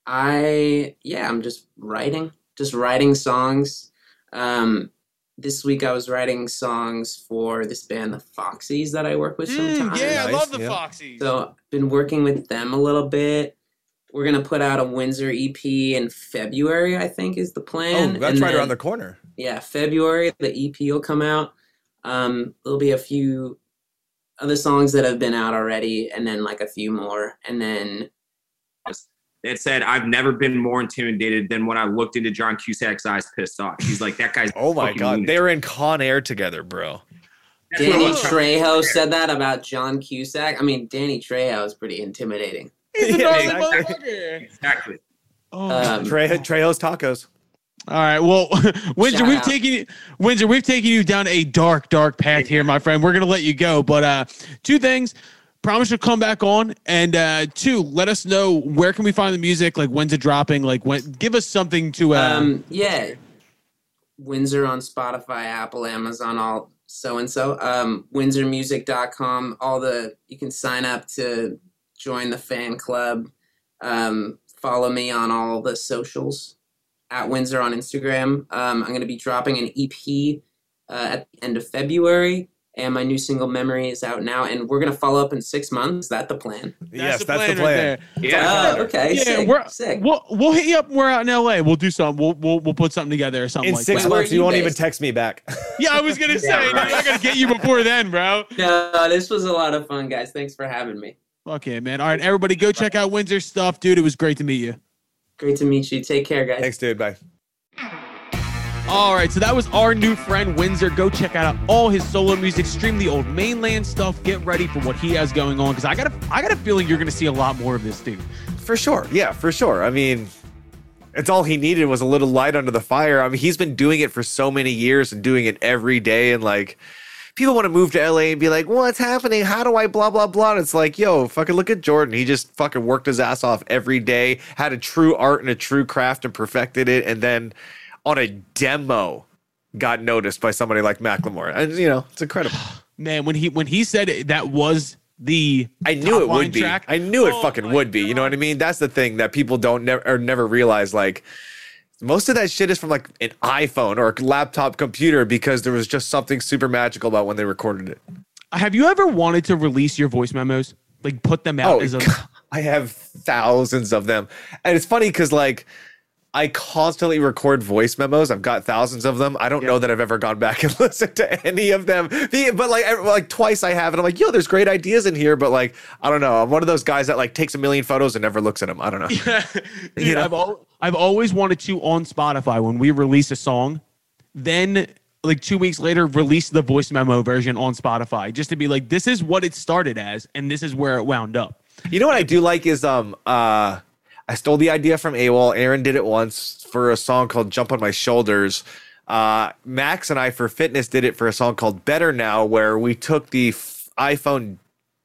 [SPEAKER 5] I yeah, I'm just writing, just writing songs. Um, this week I was writing songs for this band, the Foxies, that I work with
[SPEAKER 2] Mm,
[SPEAKER 5] sometimes.
[SPEAKER 2] yeah, I love the
[SPEAKER 3] yeah.
[SPEAKER 2] Foxies.
[SPEAKER 5] So been working with them a little bit. We're gonna put out a Windsor EP in February, I think, is the plan.
[SPEAKER 3] oh, that's
[SPEAKER 5] And
[SPEAKER 3] right
[SPEAKER 5] then-
[SPEAKER 3] around the corner.
[SPEAKER 5] yeah, February the EP will come out. Um, there'll be a few other songs that have been out already, and then like a few more, and then
[SPEAKER 6] that said, I've never been more intimidated than when I looked into John Cusack's eyes, pissed off. He's like, that guy's.
[SPEAKER 3] Oh my god,
[SPEAKER 6] lunatic."
[SPEAKER 3] they were in Con Air together, bro.
[SPEAKER 6] That's
[SPEAKER 5] Danny
[SPEAKER 6] was trying to
[SPEAKER 5] Trejo said that about John Cusack. I mean, Danny Trejo is pretty intimidating.
[SPEAKER 2] He's a
[SPEAKER 3] Yeah,
[SPEAKER 2] gnarly
[SPEAKER 3] exactly.
[SPEAKER 6] Exactly.
[SPEAKER 2] Oh,
[SPEAKER 5] Um,
[SPEAKER 3] Tre- Trejo's tacos.
[SPEAKER 2] All right. Well, Windsor, we've
[SPEAKER 5] out.
[SPEAKER 2] taken you, Windsor, we've taken you down a dark, dark path here, my friend. We're gonna let you go, but uh, two things. Promise you'll come back on, and uh, two, let us know where can we find the music, like when's it dropping, like when. Give us something to. Uh,
[SPEAKER 5] Um, yeah. Windsor on Spotify, Apple, Amazon, all so and so. Um, WindsorMusic.com. All the you can sign up to join the fan club. Um, follow me on all the socials at Windsor on Instagram. Um, I'm going to be dropping an EP uh, at the end of February, and my new single "Memory" is out now. And we're going to follow up in six months. Is that the plan?
[SPEAKER 3] yes,
[SPEAKER 2] the
[SPEAKER 3] that's
[SPEAKER 2] plan
[SPEAKER 3] the
[SPEAKER 2] right
[SPEAKER 3] plan.
[SPEAKER 2] there.
[SPEAKER 6] Yeah.
[SPEAKER 5] Oh, okay.
[SPEAKER 2] Yeah,
[SPEAKER 5] sick,
[SPEAKER 2] we're
[SPEAKER 5] sick.
[SPEAKER 2] we'll we'll hit you up. We're out in L.A. We'll do something. We'll we'll, we'll put something together or something
[SPEAKER 3] In
[SPEAKER 2] like
[SPEAKER 3] six
[SPEAKER 2] that.
[SPEAKER 3] Months, you
[SPEAKER 5] you
[SPEAKER 3] won't even text me back.
[SPEAKER 2] Yeah, I was gonna say,
[SPEAKER 5] Yeah,
[SPEAKER 2] dude,
[SPEAKER 5] right.
[SPEAKER 2] I gotta get you before then, bro.
[SPEAKER 5] No, this was a lot of fun, guys. Thanks for having me.
[SPEAKER 2] Fuck yeah, man. All right, everybody, go check out Windsor stuff, dude. It was great to meet you.
[SPEAKER 5] Great to meet you. Take care, guys.
[SPEAKER 3] Thanks, dude. Bye.
[SPEAKER 2] All right, so that was our new friend Windsor. Go check out all his solo music, stream the old mainland stuff, get ready for what he has going on. Because I got a, I got a feeling you're gonna see a lot more of this dude.
[SPEAKER 3] For sure. Yeah, for sure. I mean, it's all he needed was a little light under the fire. I mean, he's been doing it for so many years and doing it every day. And like, people want to move to LA and be like, what's happening? How do I blah, blah, blah? And it's like, yo, fucking look at Jordan. He just fucking worked his ass off every day, had a true art and a true craft and perfected it. And then on a demo, got noticed by somebody like Macklemore. And, you know, it's incredible.
[SPEAKER 2] Man, when he when he said it, that was the
[SPEAKER 3] I knew it would be.
[SPEAKER 2] track.
[SPEAKER 3] I knew it
[SPEAKER 2] Oh
[SPEAKER 3] fucking would be. You know what I mean? That's the thing that people don't never or never realize. Like most of that shit is from like an iPhone or a laptop computer because there was just something super magical about when they recorded it.
[SPEAKER 2] Have you ever wanted to release your voice memos, like put them out
[SPEAKER 3] Oh,
[SPEAKER 2] as a?
[SPEAKER 3] I have thousands of them, and it's funny because like. I constantly record voice memos. I've got thousands of them. I don't know that I've ever gone back and listened to any of them. The- But like, like twice I have, and I'm like, yo, there's great ideas in here. But like, I don't know. I'm one of those guys that like takes a million photos and never looks at them. I don't know.
[SPEAKER 2] Dude,
[SPEAKER 3] You know?
[SPEAKER 2] I've al- I've always wanted to on Spotify when we release a song, then like two weeks later release the voice memo version on Spotify just to be like, this is what it started as, and this is where it wound up.
[SPEAKER 3] You know what I do like is um uh I stole the idea from AWOL. Aaron did it once for a song called Jump on My Shoulders. Uh Max and I for fitness did it for a song called Better Now where we took the f- iPhone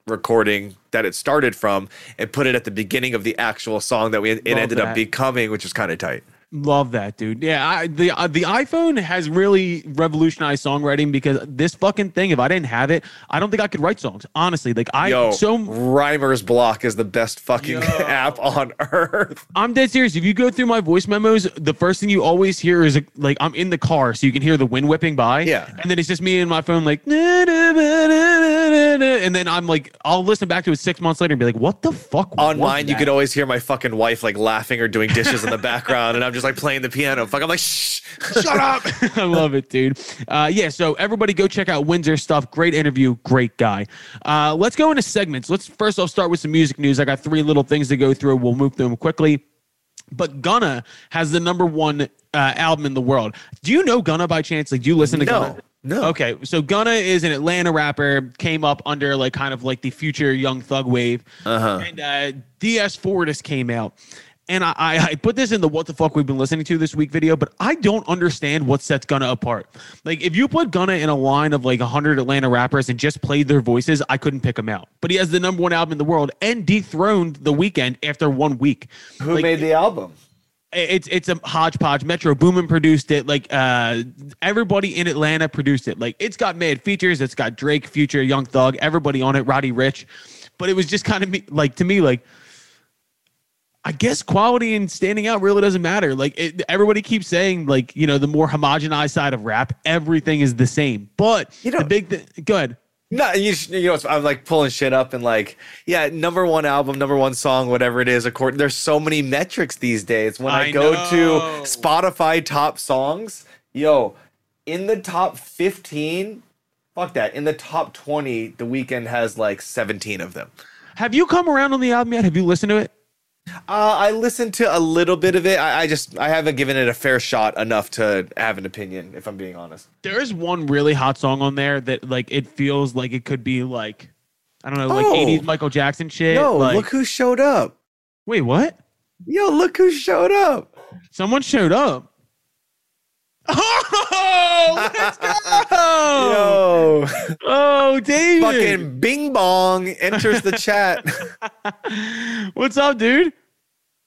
[SPEAKER 3] recording that it started from and put it at the beginning of the actual song that we it
[SPEAKER 2] Love
[SPEAKER 3] ended
[SPEAKER 2] that.
[SPEAKER 3] up becoming which is kind of tight.
[SPEAKER 2] Love that, dude. Yeah, I, the uh, the iPhone has really revolutionized songwriting because this fucking thing, if I didn't have it, I don't think I could write songs. Honestly, like I
[SPEAKER 3] Yo,
[SPEAKER 2] so
[SPEAKER 3] Rhymer's Block is the best fucking
[SPEAKER 2] Yo.
[SPEAKER 3] app on earth.
[SPEAKER 2] I'm dead serious. If you go through my voice memos, the first thing you always hear is like I'm in the car, so you can hear the wind whipping by.
[SPEAKER 3] Yeah.
[SPEAKER 2] And then it's just me and my phone, like, and then I'm like, I'll listen back to it six months later and be like, what the fuck?
[SPEAKER 3] On
[SPEAKER 2] was
[SPEAKER 3] mine, you could always hear my fucking wife like laughing or doing dishes in the background, and I'm just like playing the piano. Fuck, I'm like, shh, shut up.
[SPEAKER 2] I love it, dude. Uh, yeah, so everybody go check out Windsor stuff. Great interview, great guy. Uh, let's go into segments. Let's first off start with some music news. I got three little things to go through. We'll move through them quickly. But Gunna has the number one uh, album in the world. Do you know Gunna by chance? Like, do you listen to
[SPEAKER 3] No,
[SPEAKER 2] Gunna?
[SPEAKER 3] no.
[SPEAKER 2] Okay, so Gunna is an Atlanta rapper. Came up under like kind of like the future Young Thug wave,
[SPEAKER 3] Uh-huh.
[SPEAKER 2] and uh, DS Fortis came out. And I, I, put this in the what the fuck we've been listening to this week video, but I don't understand what sets Gunna apart. Like, if you put Gunna in a line of like 100 Atlanta rappers and just played their voices, I couldn't pick him out. But he has the number one album in the world and dethroned The Weeknd after one week.
[SPEAKER 3] Who
[SPEAKER 2] Like,
[SPEAKER 3] made the album?
[SPEAKER 2] it's it's a hodgepodge. Metro Boomin produced it. Like uh, everybody in Atlanta produced it. Like it's got mad features. It's got Drake, Future, Young Thug, everybody on it. Roddy Ricch, but it was just kind of me, like to me like. I guess quality and standing out really doesn't matter. Like it, everybody keeps saying, like you know, the more homogenized side of rap, everything is the same. But
[SPEAKER 3] You know-
[SPEAKER 2] the big thing. Go ahead.
[SPEAKER 3] No, you, you know, I'm like pulling shit up and like, yeah, number one album, number one song, whatever it is. According, there's so many metrics these days. When I,
[SPEAKER 2] I
[SPEAKER 3] go
[SPEAKER 2] know.
[SPEAKER 3] to Spotify top songs, yo, in the top 15, fuck that. In the top 20, The Weeknd has like 17 of them.
[SPEAKER 2] Have you come around on the album yet? Have you listened to it?
[SPEAKER 3] Uh, I listened to a little bit of it. I, I just I haven't given it a fair shot enough to have an opinion, if I'm being honest.
[SPEAKER 2] There is one really hot song on there that like it feels like it could be like I don't know, like
[SPEAKER 3] Oh.
[SPEAKER 2] 80s Michael Jackson shit.
[SPEAKER 3] No,
[SPEAKER 2] like,
[SPEAKER 3] look who showed up.
[SPEAKER 2] wait, what?
[SPEAKER 3] Yo, look who showed up.
[SPEAKER 2] Someone showed up. Oh, let's go!
[SPEAKER 3] Yo,
[SPEAKER 2] Oh, David.
[SPEAKER 3] fucking Bing Bong enters the chat.
[SPEAKER 2] What's up, dude?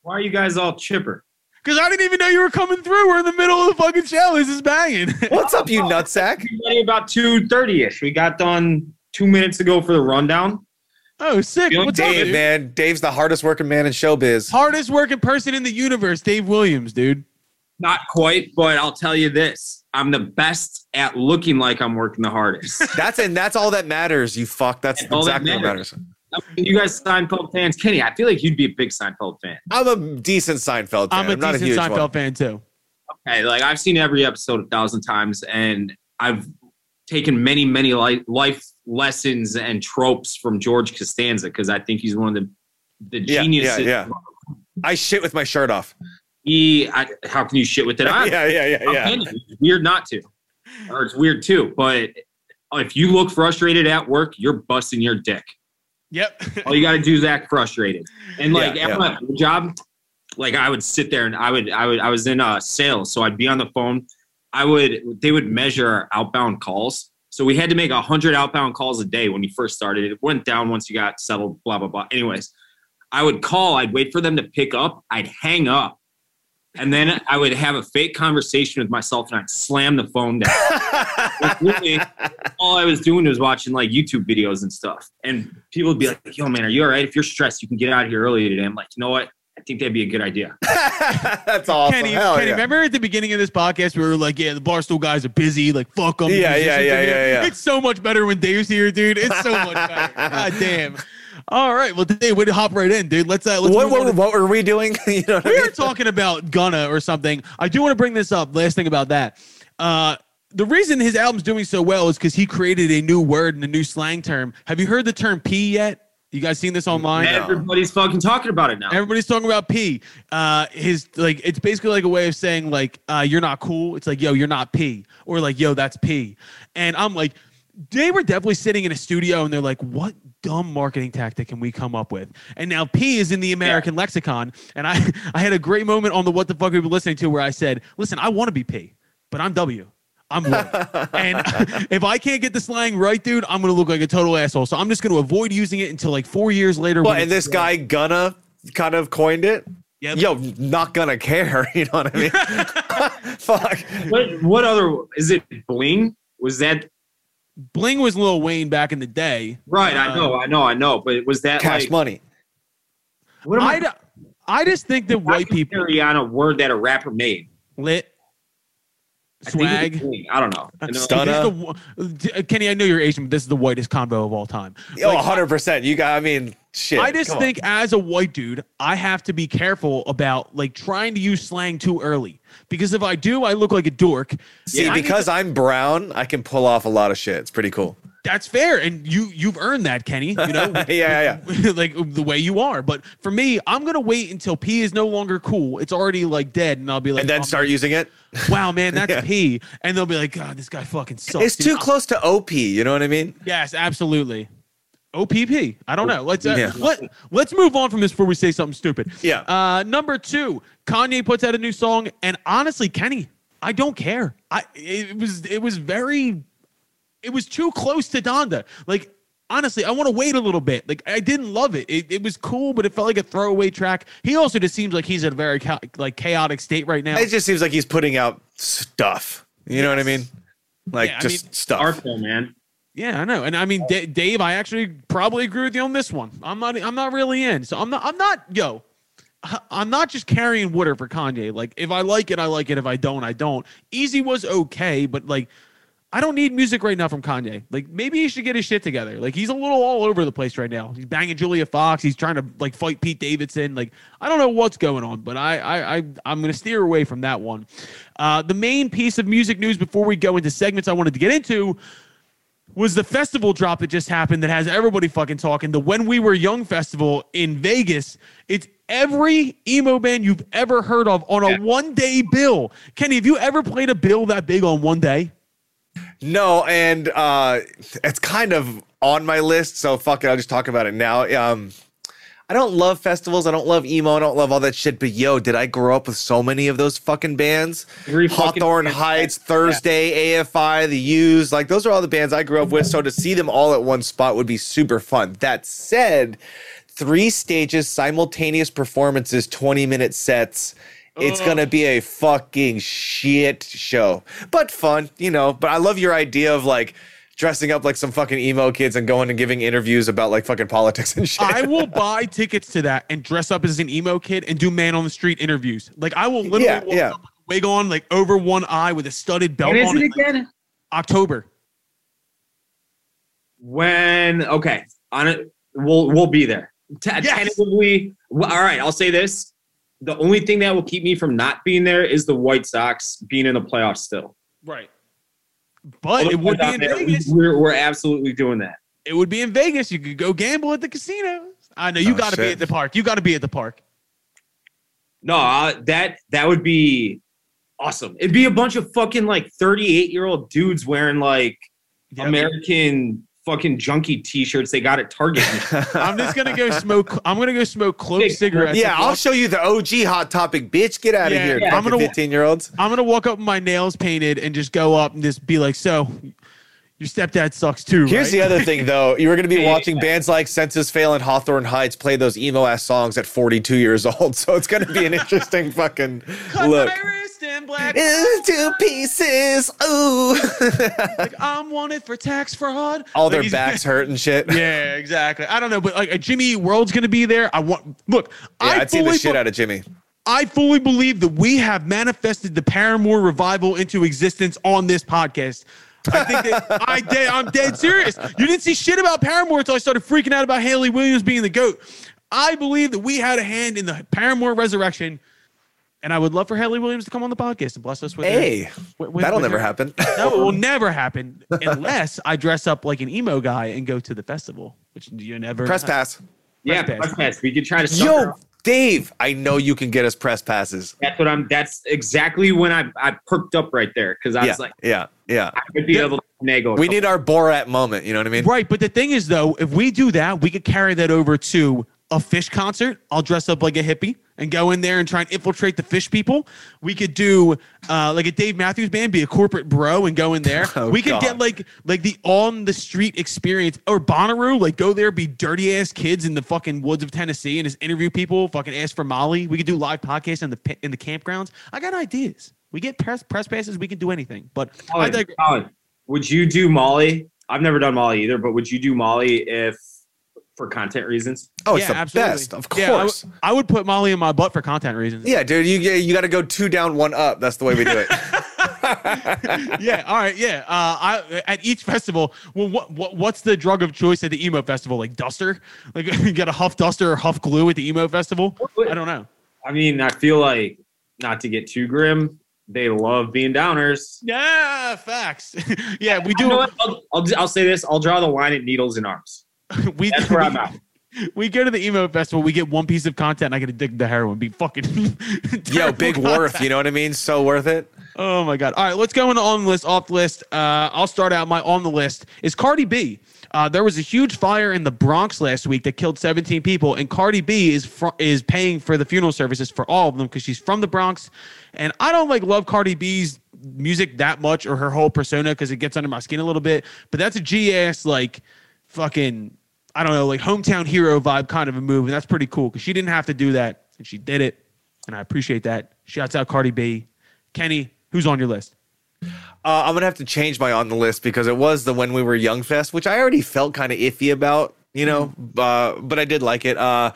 [SPEAKER 6] Why are you guys all chipper?
[SPEAKER 2] Because I didn't even know you were coming through. We're in the middle of the fucking show. This is banging.
[SPEAKER 3] What's up, you oh, nutsack?
[SPEAKER 6] Ready about two thirty ish. We got done two minutes ago for the rundown.
[SPEAKER 2] oh, sick.
[SPEAKER 6] Young
[SPEAKER 2] What's up,
[SPEAKER 3] Dave,
[SPEAKER 2] dude?
[SPEAKER 3] man. Dave's the hardest working man in showbiz.
[SPEAKER 2] Hardest working person in the universe, Dave Williams, dude.
[SPEAKER 6] Not quite, but I'll tell you this: I'm the best at looking like I'm working the hardest.
[SPEAKER 3] That's and that's all that matters. You fuck. That's
[SPEAKER 6] That's all that
[SPEAKER 3] exactly what
[SPEAKER 6] matters.
[SPEAKER 3] Matters.
[SPEAKER 6] you guys Seinfeld fans, Kenny, I feel like you'd be a big Seinfeld fan.
[SPEAKER 3] I'm a decent Seinfeld fan.
[SPEAKER 2] I'm a
[SPEAKER 3] not a
[SPEAKER 2] decent
[SPEAKER 3] huge
[SPEAKER 2] Seinfeld
[SPEAKER 3] one.
[SPEAKER 2] fan too.
[SPEAKER 6] Okay, like I've seen every episode a thousand times, and I've taken many, many life, life lessons and tropes from George Costanza because I think he's one of the the
[SPEAKER 3] Yeah,
[SPEAKER 6] geniuses.
[SPEAKER 3] yeah, I shit with my shirt off.
[SPEAKER 6] He, I, how can you shit with it on?
[SPEAKER 3] yeah, yeah, yeah,
[SPEAKER 6] I'm
[SPEAKER 3] yeah.
[SPEAKER 6] It's weird not to, or it's weird too. But if you look frustrated at work, you're busting your dick.
[SPEAKER 2] Yep.
[SPEAKER 6] All you got to do is act frustrated. And like
[SPEAKER 3] Yeah,
[SPEAKER 6] at my job, like I would sit there and I would, I would, I was in uh, sales, so I'd be on the phone. I would, they would measure our outbound calls. So we had to make a hundred outbound calls a day when we first started. It went down once you got settled. Blah blah blah. Anyways, I would call. I'd wait for them to pick up. I'd hang up. And then I would have a fake conversation with myself and I'd slam the phone down. Really, all I was doing was watching like YouTube videos and stuff. And people would be like, yo, man, are you all right? If you're stressed, you can get out of here early today. I'm like, you know what? I think that'd be a good idea.
[SPEAKER 3] That's awesome.
[SPEAKER 2] Kenny,
[SPEAKER 3] Hell
[SPEAKER 2] Kenny
[SPEAKER 3] yeah.
[SPEAKER 2] remember at the beginning of this podcast we were like, yeah, the Barstool guys are busy. Like, fuck them.
[SPEAKER 3] Yeah, yeah, yeah, yeah, yeah.
[SPEAKER 2] It's so much better when Dave's here, dude. It's so much better. God damn. All right. Well, Dave, way to hop right in, dude. Let's uh, let's
[SPEAKER 3] What, what,
[SPEAKER 2] to-
[SPEAKER 3] what were we doing? you know what I
[SPEAKER 2] we
[SPEAKER 3] mean?
[SPEAKER 2] were talking about Gunna or something. I do want to bring this up. Last thing about that. Uh, the reason his album's doing so well is because he created a new word and a new slang term. Have you heard the term P yet? You guys seen this online?
[SPEAKER 6] Everybody's fucking talking about it now.
[SPEAKER 2] Everybody's talking about P. Uh, his like it's basically like a way of saying like uh, you're not cool. It's like yo, you're not P, or like yo, that's P. And I'm like, they were definitely sitting in a studio and they're like, what dumb marketing tactic can we come up with? And now P is in the American lexicon. And I I had a great moment on the what the fuck we've been listening to where I said, listen, I want to be P, but I'm W. I'm wood. and if I can't get the slang right, dude, I'm gonna look like a total asshole. So I'm just gonna avoid using it until like four years later.
[SPEAKER 3] Well, and
[SPEAKER 2] it's-
[SPEAKER 3] this guy Gunna kind of coined it.
[SPEAKER 2] Yep.
[SPEAKER 3] Yo, not gonna care. You know what I mean? Fuck.
[SPEAKER 6] What, what other is it? Bling? Was that
[SPEAKER 2] Bling was Lil Wayne back in the day.
[SPEAKER 6] right?
[SPEAKER 2] Uh,
[SPEAKER 6] I know, I know, I know. But was that
[SPEAKER 3] Cash
[SPEAKER 6] like
[SPEAKER 3] money.
[SPEAKER 6] what am
[SPEAKER 2] I,
[SPEAKER 6] I?
[SPEAKER 2] d- I just think that white people
[SPEAKER 6] carry on a word that a rapper made.
[SPEAKER 2] lit
[SPEAKER 6] I think it was
[SPEAKER 2] swag.
[SPEAKER 6] Bling. I don't know. I know-
[SPEAKER 3] Stunna.
[SPEAKER 2] The Kenny, I know you're Asian, but this is the whitest combo of all time.
[SPEAKER 3] Oh,
[SPEAKER 2] Like,
[SPEAKER 3] 100%. You got, I mean, shit.
[SPEAKER 2] I just
[SPEAKER 3] come on.
[SPEAKER 2] think as a white dude, I have to be careful about like trying to use slang too early because if I do, I look like a dork.
[SPEAKER 3] See, because
[SPEAKER 2] to-
[SPEAKER 3] I'm brown, I can pull off a lot of shit. It's pretty cool.
[SPEAKER 2] that's fair, and you you've earned that, Kenny. You know,
[SPEAKER 3] Yeah, yeah,
[SPEAKER 2] like the way you are. But for me, I'm gonna wait until P is no longer cool. It's already like dead, and I'll be like,
[SPEAKER 3] And then
[SPEAKER 2] oh,
[SPEAKER 3] start using it.
[SPEAKER 2] wow, man, that's
[SPEAKER 3] Yeah.
[SPEAKER 2] P, and they'll be like, God, this guy fucking sucks.
[SPEAKER 3] It's
[SPEAKER 2] dude.
[SPEAKER 3] too close to OP. You know what I mean?
[SPEAKER 2] Yes, absolutely. OPP. I don't know. Let's uh,
[SPEAKER 3] Yeah.
[SPEAKER 2] let let's move on from this before we say something stupid.
[SPEAKER 3] Yeah.
[SPEAKER 2] Uh, number two, Kanye puts out a new song, and honestly, Kenny, I don't care. I it was it was very, it was too close to Donda. Like honestly, I want to wait a little bit. Like I didn't love it. it. It was cool, but it felt like a throwaway track. He also just seems like he's in a very cha- like chaotic state right now.
[SPEAKER 3] It just seems like he's putting out stuff. You know what I mean? Like
[SPEAKER 2] Yeah, I
[SPEAKER 3] just
[SPEAKER 2] mean,
[SPEAKER 3] stuff.
[SPEAKER 6] Artful, man.
[SPEAKER 2] Yeah, I know, and I mean, D- Dave, I actually probably agree with you on this one. I'm not, I'm not really in. So I'm not, I'm not, yo, I'm not just carrying water for Kanye. Like, if I like it, I like it. If I don't, I don't. Eazy was okay, but like, I don't need music right now from Kanye. Like, maybe he should get his shit together. Like, he's a little all over the place right now. He's banging Julia Fox. He's trying to like fight Pete Davidson. Like, I don't know what's going on, but I, I, I I'm gonna steer away from that one. Uh, the main piece of music news before we go into segments I wanted to get into was the festival drop that just happened that has everybody fucking talking. The When We Were Young festival in Vegas. It's every emo band you've ever heard of on a
[SPEAKER 6] Yeah.
[SPEAKER 2] one day bill. Kenny, have you ever played a bill that big on one day?
[SPEAKER 3] No, and uh it's kind of on my list, so fuck it, I'll just talk about it now. Um I don't love festivals, I don't love emo, I don't love all that shit, but yo, did I grow up with so many of those fucking bands?
[SPEAKER 6] Every fucking-
[SPEAKER 3] Hawthorne Heights, Thursday, AFI, the Used, like those are all the bands I grew up with. So to see them all at one spot would be super fun. That said, three stages, simultaneous performances, 20 minute sets. It's gonna be a fucking shit show, but fun, you know. But I love your idea of like dressing up like some fucking emo kids and going and giving interviews about like fucking politics and shit.
[SPEAKER 2] I will buy tickets to that and dress up as an emo kid and do man on the street interviews. Like I will literally
[SPEAKER 3] Yeah,
[SPEAKER 2] walk
[SPEAKER 3] yeah.
[SPEAKER 2] up wig on, like over one eye with a studded belt
[SPEAKER 6] When is
[SPEAKER 2] on.
[SPEAKER 6] it
[SPEAKER 2] it, like,
[SPEAKER 6] again?
[SPEAKER 2] October.
[SPEAKER 6] When okay, on it, we'll we'll be there. T-
[SPEAKER 2] Yes.
[SPEAKER 6] Tentatively, well, all right. I'll say this: the only thing that will keep me from not being there is the White Sox being in the playoffs still.
[SPEAKER 2] Right. But it would be in
[SPEAKER 6] There,
[SPEAKER 2] Vegas.
[SPEAKER 6] We're, we're absolutely doing that.
[SPEAKER 2] It would be in Vegas. You could go gamble at the casinos. I know you
[SPEAKER 3] Oh,
[SPEAKER 2] got to be at the park. You got to be at the park.
[SPEAKER 6] No, uh, that that would be awesome. It'd be a bunch of fucking like 38 year old dudes wearing like
[SPEAKER 2] Yep.
[SPEAKER 6] American fucking junkie t-shirts they got at Target.
[SPEAKER 2] I'm just gonna go smoke. I'm gonna go smoke clove
[SPEAKER 6] Big-
[SPEAKER 2] cigarettes.
[SPEAKER 3] yeah, I'll
[SPEAKER 2] walk-
[SPEAKER 3] show you the OG hot topic, bitch. Get out of
[SPEAKER 2] Yeah,
[SPEAKER 3] here,
[SPEAKER 2] yeah, I'm gonna-
[SPEAKER 3] 15 year olds.
[SPEAKER 2] I'm gonna walk up with my nails painted and just go up and just be like, "So, your stepdad sucks too."
[SPEAKER 3] Here's
[SPEAKER 2] right?
[SPEAKER 3] the other thing, though. You were going to be
[SPEAKER 6] Yeah,
[SPEAKER 3] watching bands like Senses Fail and Hawthorne Heights play those emo ass songs at 42 years old. So it's going to be an interesting fucking
[SPEAKER 2] Cut
[SPEAKER 3] look.
[SPEAKER 2] My wrist in black.
[SPEAKER 3] Into pieces. Ooh.
[SPEAKER 2] like I'm wanted for tax fraud.
[SPEAKER 3] All
[SPEAKER 2] Like,
[SPEAKER 3] their backs hurt and shit. Yeah,
[SPEAKER 2] Yeah, exactly. I don't know, but like a Jimmy World's gonna be there. I want look. I
[SPEAKER 3] I'd see the shit
[SPEAKER 2] be-
[SPEAKER 3] out of Jimmy.
[SPEAKER 2] I fully believe that we have manifested the Paramore revival into existence on this podcast. I think that I did. I'm dead serious. You didn't see shit about Paramore until I started freaking out about Hayley Williams being the goat. I believe that we had a hand in the Paramore resurrection, and I would love for Hayley Williams to come on the podcast and bless us with.
[SPEAKER 3] Hey,
[SPEAKER 2] with- with-
[SPEAKER 3] that'll
[SPEAKER 2] with
[SPEAKER 3] never
[SPEAKER 2] her-
[SPEAKER 3] happen.
[SPEAKER 2] No, it will never happen unless I dress up like an emo guy and go to the festival, which you never
[SPEAKER 3] Press pass.
[SPEAKER 6] yeah,
[SPEAKER 2] pass.
[SPEAKER 6] press pass. We could try to sucker
[SPEAKER 3] Yo,
[SPEAKER 6] up.
[SPEAKER 3] Dave, I know you can get us press passes.
[SPEAKER 6] That's what I'm. That's exactly when I I perked up right there because I
[SPEAKER 3] Yeah,
[SPEAKER 6] was like,
[SPEAKER 3] yeah, yeah.
[SPEAKER 6] I would be able to finagle.
[SPEAKER 3] We need our Borat moment. You know what I mean?
[SPEAKER 2] Right, but the thing is though, if we do that, we could carry that over to a Phish concert. I'll dress up like a hippie and go in there and try and infiltrate the Phish people. We could do uh, like a Dave Matthews Band, be a corporate bro and go in there.
[SPEAKER 3] Oh,
[SPEAKER 2] we could
[SPEAKER 3] God.
[SPEAKER 2] get like like the on the street experience or Bonnaroo, like go there, be dirty ass kids in the fucking woods of Tennessee and just interview people, fucking ask for Molly. We could do live podcasts in the in the campgrounds. I got ideas. We get press press passes. We can do anything. But I
[SPEAKER 6] Colin,
[SPEAKER 2] dig-
[SPEAKER 6] Colin, would you do Molly? I've never done Molly either, but would you do Molly if for content reasons?
[SPEAKER 3] Oh, it's the best, of
[SPEAKER 2] Yeah, I w-
[SPEAKER 3] course.
[SPEAKER 2] I would put Molly in my butt for content reasons.
[SPEAKER 3] Yeah, dude, you you got to go two down, one up. That's the way we do it.
[SPEAKER 2] yeah. All right. Yeah. Uh, I at each festival. Well, what, what what's the drug of choice at the emo festival? Like duster? Like you get a huff duster or huff glue at the emo festival? I don't know.
[SPEAKER 6] I mean, I feel like not to get too grim, they love being downers.
[SPEAKER 2] Yeah. Facts. yeah. We do.
[SPEAKER 6] I'll, I'll, I'll say this. I'll draw the line at needles and arms.
[SPEAKER 2] we
[SPEAKER 6] That's where I'm at.
[SPEAKER 2] we go to the emo festival. We get one piece of content. And I get addicted to heroin. Be fucking.
[SPEAKER 3] Yo, big
[SPEAKER 2] content.
[SPEAKER 3] worth. You know what I mean? So worth it.
[SPEAKER 2] Oh my god! All right, let's go into on the list, off the list. Uh, I'll start out. My on the list is Cardi B. Uh, there was a huge fire in the Bronx last week that killed 17 people, and Cardi B is fr- is paying for the funeral services for all of them because she's from the Bronx. And I don't like love Cardi B's music that much or her whole persona because it gets under my skin a little bit. But that's a G ass like fucking I don't know like hometown hero vibe kind of a move, and that's pretty cool because she didn't have to do that and she did it, and I appreciate that. Shouts out Cardi B. Kenny, who's on your list?
[SPEAKER 3] Uh, I'm gonna have to change my on the list because it was the when we were young fest, which I already felt kind of iffy about, you know, uh, but I did like it. Uh,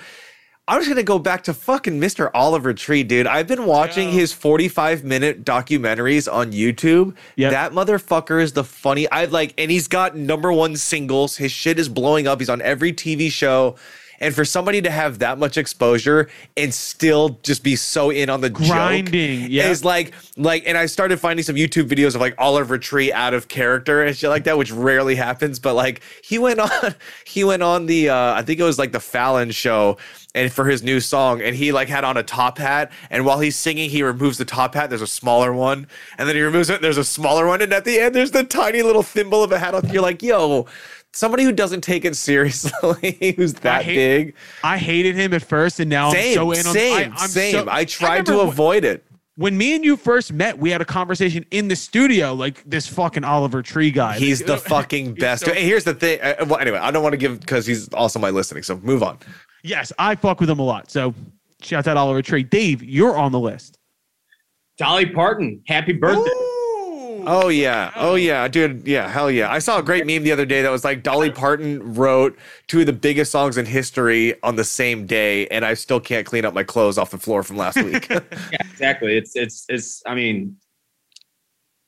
[SPEAKER 3] I'm just gonna go back to fucking Mr. Oliver Tree, dude. I've been watching
[SPEAKER 2] Yeah.
[SPEAKER 3] his 45 minute documentaries on YouTube.
[SPEAKER 2] Yep.
[SPEAKER 3] That motherfucker is the funny. I like, and he's got number one singles. His shit is blowing up. He's on every TV show. And for somebody to have that much exposure and still just be so in on the
[SPEAKER 2] Grinding,
[SPEAKER 3] joke
[SPEAKER 2] yeah.
[SPEAKER 3] is like like and I started finding some YouTube videos of like Oliver Tree out of character and shit like that, which rarely happens. But like he went on he went on the uh I think it was like the Fallon show and for his new song and he like had on a top hat and while he's singing he removes the top hat there's a smaller one and then he removes it there's a smaller one and at the end there's the tiny little thimble of a hat on you're like yo somebody who doesn't take it seriously who's that
[SPEAKER 2] hate-
[SPEAKER 3] big
[SPEAKER 2] I hated him at first, and now
[SPEAKER 3] same
[SPEAKER 2] I'm so in on.
[SPEAKER 3] same
[SPEAKER 2] I, I'm
[SPEAKER 3] same
[SPEAKER 2] so-
[SPEAKER 3] i tried to
[SPEAKER 2] remember
[SPEAKER 3] avoid it
[SPEAKER 2] when me and you first met. We had a conversation in the studio, like this fucking Oliver Tree guy.
[SPEAKER 3] he's
[SPEAKER 2] Like,
[SPEAKER 3] the fucking best
[SPEAKER 2] so-
[SPEAKER 3] and here's the thing uh, well anyway i don't want to give because he's also my listening so move on
[SPEAKER 2] Yes, I fuck with him a lot. So shout out Oliver Tree. Dave, you're on the list.
[SPEAKER 6] Dolly Parton, happy birthday.
[SPEAKER 3] Oh yeah. Oh yeah, dude. Yeah, hell yeah. I saw a great meme the other day that was like Dolly Parton wrote two of the biggest songs in history on the same day, and I still can't clean up my clothes off the floor from last week.
[SPEAKER 6] Yeah, exactly. It's it's it's. I mean,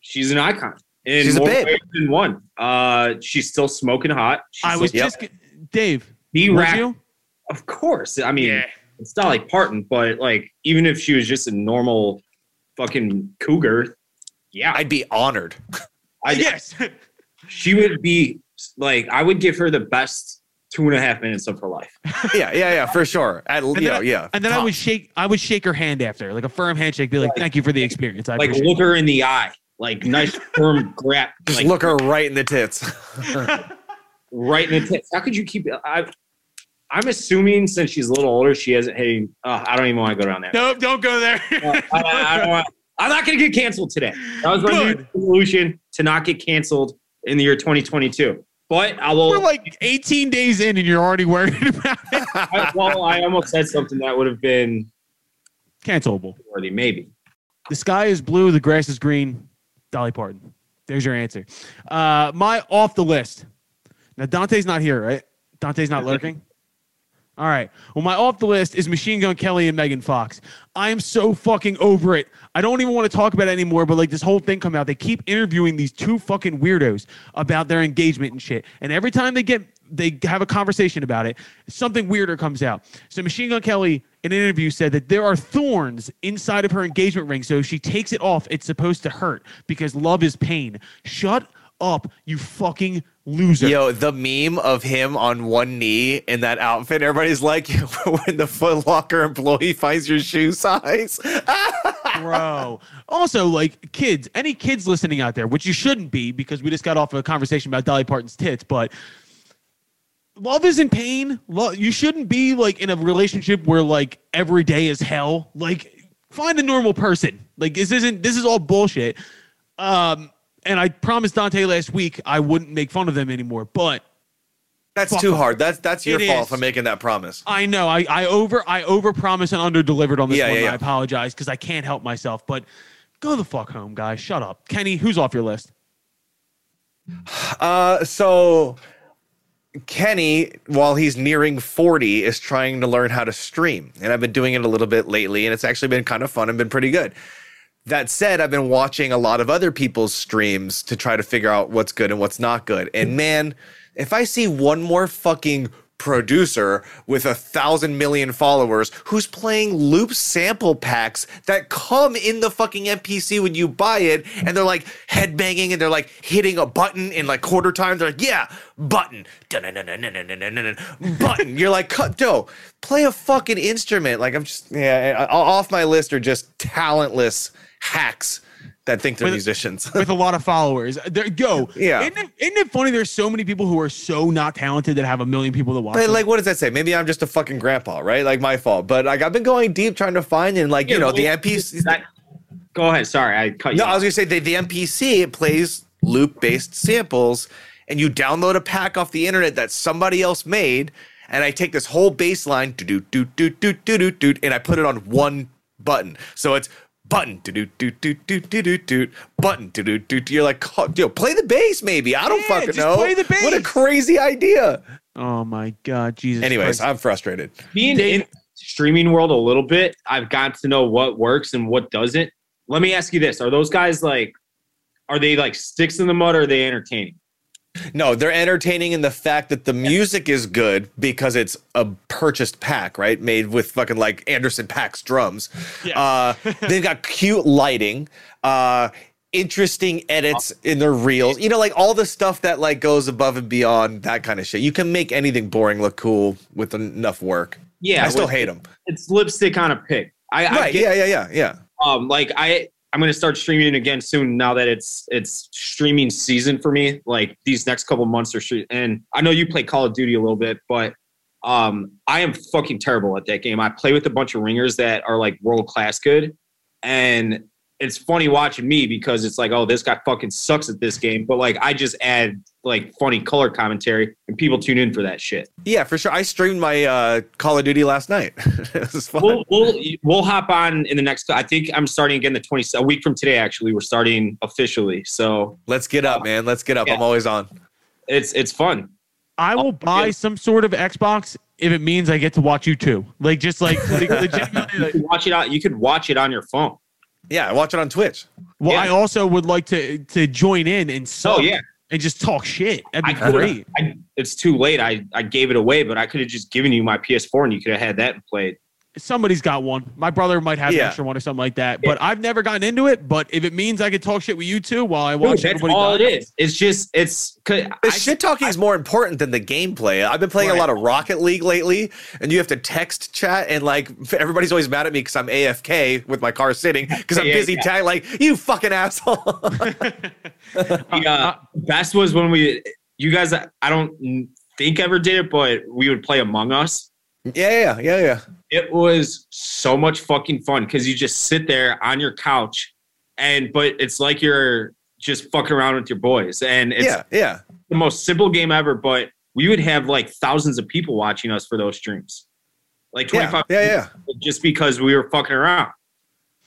[SPEAKER 6] she's an icon in
[SPEAKER 3] She's a
[SPEAKER 6] more
[SPEAKER 3] babe.
[SPEAKER 6] ways than one. Uh, she's still smoking hot. She's
[SPEAKER 2] I was
[SPEAKER 6] still-
[SPEAKER 2] just g- Dave.
[SPEAKER 6] B
[SPEAKER 2] Was
[SPEAKER 6] rack.
[SPEAKER 2] you?
[SPEAKER 6] Of course. I mean,
[SPEAKER 2] Yeah.
[SPEAKER 6] it's not like Parton, but like even if she was just a normal fucking cougar, yeah,
[SPEAKER 3] I'd be honored.
[SPEAKER 6] I,
[SPEAKER 2] yes.
[SPEAKER 6] she would be like I would give her the best two and a half minutes of her life.
[SPEAKER 3] Yeah, yeah, yeah, for sure. At you know,
[SPEAKER 2] I-
[SPEAKER 3] yeah.
[SPEAKER 2] and then I would shake. I would shake her hand after, like a firm handshake. Be like, "Thank you for the experience." I
[SPEAKER 6] Like
[SPEAKER 2] appreciate
[SPEAKER 6] look her in the eye, like nice firm grab,
[SPEAKER 3] just
[SPEAKER 6] like
[SPEAKER 3] look her right in the tits.
[SPEAKER 6] right in the tits. How could you keep? I, I'm assuming since she's a little older, she hasn't. Hey, uh, I don't even want to go down there.
[SPEAKER 2] Nope, don't go there.
[SPEAKER 6] I, I- I don't want, I'm not going to get canceled today. That was my new
[SPEAKER 2] Good.
[SPEAKER 6] solution to not get canceled in the year 2022. But I will.
[SPEAKER 2] We're like 18 days in, and you're already worried about it.
[SPEAKER 6] I, well, I almost said something that would have been
[SPEAKER 2] Cancelable.
[SPEAKER 6] worthy, maybe.
[SPEAKER 2] The sky is blue, the grass is green. Dolly Parton. There's your answer. Uh, my off the list. Now Dante's not here, right? Dante's not lurking. All right. Well, my off the list is Machine Gun Kelly and Megan Fox. I am so fucking over it. I don't even want to talk about it anymore. But like this whole thing come out, they keep interviewing these two fucking weirdos about their engagement and shit. And every time they get they have a conversation about it, something weirder comes out. So Machine Gun Kelly in an interview said that there are thorns inside of her engagement ring. So if she takes it off, it's supposed to hurt because love is pain. Shut up, you fucking loser.
[SPEAKER 3] Yo, the meme of him on one knee in that outfit, everybody's like, when the Foot Locker employee finds your shoe size.
[SPEAKER 2] bro. Also, like kids, any kids listening out there, which you shouldn't be because we just got off a conversation about Dolly Parton's tits, but love isn't pain. Love, you shouldn't be like in a relationship where like every day is hell. Like, find a normal person. Like, this isn't. This is all bullshit. Um, and I promised Dante last week I wouldn't make fun of them anymore, but
[SPEAKER 3] That's too hard. That's that's your
[SPEAKER 2] It
[SPEAKER 3] fault
[SPEAKER 2] is.
[SPEAKER 3] for making that promise.
[SPEAKER 2] I know I, I over I over promised and under delivered on this
[SPEAKER 3] Yeah,
[SPEAKER 2] one.
[SPEAKER 3] yeah,
[SPEAKER 2] and I apologize because I can't help myself. But go the fuck home, guys. Shut up, Kenny. Who's off your list?
[SPEAKER 3] Uh, so Kenny, while he's nearing 40, is trying to learn how to stream. And I've been doing it a little bit lately, and it's actually been kind of fun and been pretty good. That said, I've been watching a lot of other people's streams to try to figure out what's good and what's not good. And man, if I see one more fucking producer with a thousand million followers who's playing loop sample packs that come in the fucking MPC when you buy it, and they're like headbanging and they're like hitting a button in like quarter time. They're like, yeah, button, button. You're like, cut, dough, play a fucking instrument. Like I'm just, yeah, off my list are just talentless hacks that think they're
[SPEAKER 2] with,
[SPEAKER 3] musicians
[SPEAKER 2] with a lot of followers. There, go.
[SPEAKER 3] Yeah.
[SPEAKER 2] Isn't it, isn't it funny? There's so many people who are so not talented that have a million people to watch.
[SPEAKER 3] But
[SPEAKER 2] them.
[SPEAKER 3] like, what does that say? Maybe I'm just a fucking grandpa, right? Like my fault. But like, I've been going deep trying to find and like,
[SPEAKER 6] yeah,
[SPEAKER 3] you know,
[SPEAKER 6] well,
[SPEAKER 3] the MPC.
[SPEAKER 6] That, go ahead. Sorry, I cut you.
[SPEAKER 3] No,
[SPEAKER 6] off.
[SPEAKER 3] I was gonna say the, the MPC it plays loop based samples, and you download a pack off the internet that somebody else made, and I take this whole bass line, do do do do do do do, and I put it on one button. So it's button do do do do do do do do button do do do. You're like, yo, play the bass, maybe. I don't
[SPEAKER 2] Yeah,
[SPEAKER 3] fucking
[SPEAKER 2] just
[SPEAKER 3] know.
[SPEAKER 2] play the
[SPEAKER 3] What a crazy idea.
[SPEAKER 2] oh my god, Jesus.
[SPEAKER 3] Anyways,
[SPEAKER 2] Christ.
[SPEAKER 3] I'm frustrated.
[SPEAKER 6] being
[SPEAKER 2] Dave-
[SPEAKER 6] in streaming world a little bit, I've got to know what works and what doesn't. Let me ask you this: Are those guys like, are they like sticks in the mud? or Are they entertaining?
[SPEAKER 3] No, they're entertaining in the fact that the music is good because it's a purchased pack, right? Made with fucking like Anderson .Paak's drums.
[SPEAKER 2] Yeah.
[SPEAKER 3] Uh, they've got cute lighting, uh, interesting edits in their reels. You know, like all the stuff that like goes above and beyond that kind of shit. You can make anything boring look cool with enough work.
[SPEAKER 6] Yeah,
[SPEAKER 3] I still hate them.
[SPEAKER 6] It's lipstick on a pig. I, I
[SPEAKER 3] Right?
[SPEAKER 6] get
[SPEAKER 3] Yeah, yeah, yeah, yeah.
[SPEAKER 6] um like i i'm gonna start streaming again soon now that it's it's streaming season for me. Like these next couple months are stre- and i know you play call of duty a little bit but um i am fucking terrible at that game. I play with a bunch of ringers that are like world class good and it's funny watching me because it's like oh this guy fucking sucks at this game but like i just add like funny color commentary and people tune in for that shit
[SPEAKER 3] Yeah, for sure. I streamed my uh, Call of Duty last night. it was fun.
[SPEAKER 6] we'll, we'll we'll hop on in the next. I think I'm starting again the 20 a week from today. Actually, we're starting officially, so
[SPEAKER 3] Let's get up, man. Let's get up.
[SPEAKER 6] Yeah.
[SPEAKER 3] I'm always on.
[SPEAKER 6] it's it's fun.
[SPEAKER 2] I will buy
[SPEAKER 6] yeah.
[SPEAKER 2] some sort of Xbox if it means I get to watch you too. Like just like, like legitimately.
[SPEAKER 6] You
[SPEAKER 2] Like,
[SPEAKER 6] can watch it out. You could watch it on your phone.
[SPEAKER 3] Yeah, watch it on Twitch.
[SPEAKER 2] well,
[SPEAKER 6] Yeah.
[SPEAKER 2] I also would like to to join in and sub
[SPEAKER 6] Oh yeah,
[SPEAKER 2] and just talk shit. That'd be
[SPEAKER 6] could've-
[SPEAKER 2] great.
[SPEAKER 6] I, it's too late. I I gave it away, but I could have just given you my PS4 and you could have had that and played.
[SPEAKER 2] Somebody's got one. My brother might have an extra one or something like that. But I've never gotten into it. But if it means I could talk shit with you two while I
[SPEAKER 6] Dude,
[SPEAKER 2] watch
[SPEAKER 6] that's
[SPEAKER 2] everybody
[SPEAKER 6] all it
[SPEAKER 2] die-
[SPEAKER 6] is. It's just it's. 'cause
[SPEAKER 3] The
[SPEAKER 6] I-
[SPEAKER 3] shit talking is more important than the gameplay. I've been playing
[SPEAKER 6] Right.
[SPEAKER 3] a lot of Rocket League lately, and you have to text chat, and like everybody's always mad at me because I'm AFK with my car sitting because I'm
[SPEAKER 6] Yeah,
[SPEAKER 3] busy
[SPEAKER 6] yeah.
[SPEAKER 3] tag. Like you fucking asshole.
[SPEAKER 6] the uh, best was when we you guys. I don't think ever did it, but we would play Among Us.
[SPEAKER 3] Yeah, yeah, yeah, yeah.
[SPEAKER 6] it was so much fucking fun because you just sit there on your couch and but it's like you're just fucking around with your boys and it's
[SPEAKER 3] yeah, yeah.
[SPEAKER 6] the most simple game ever but we would have like thousands of people watching us for those streams like 25
[SPEAKER 3] yeah, yeah.
[SPEAKER 6] people just because we were fucking around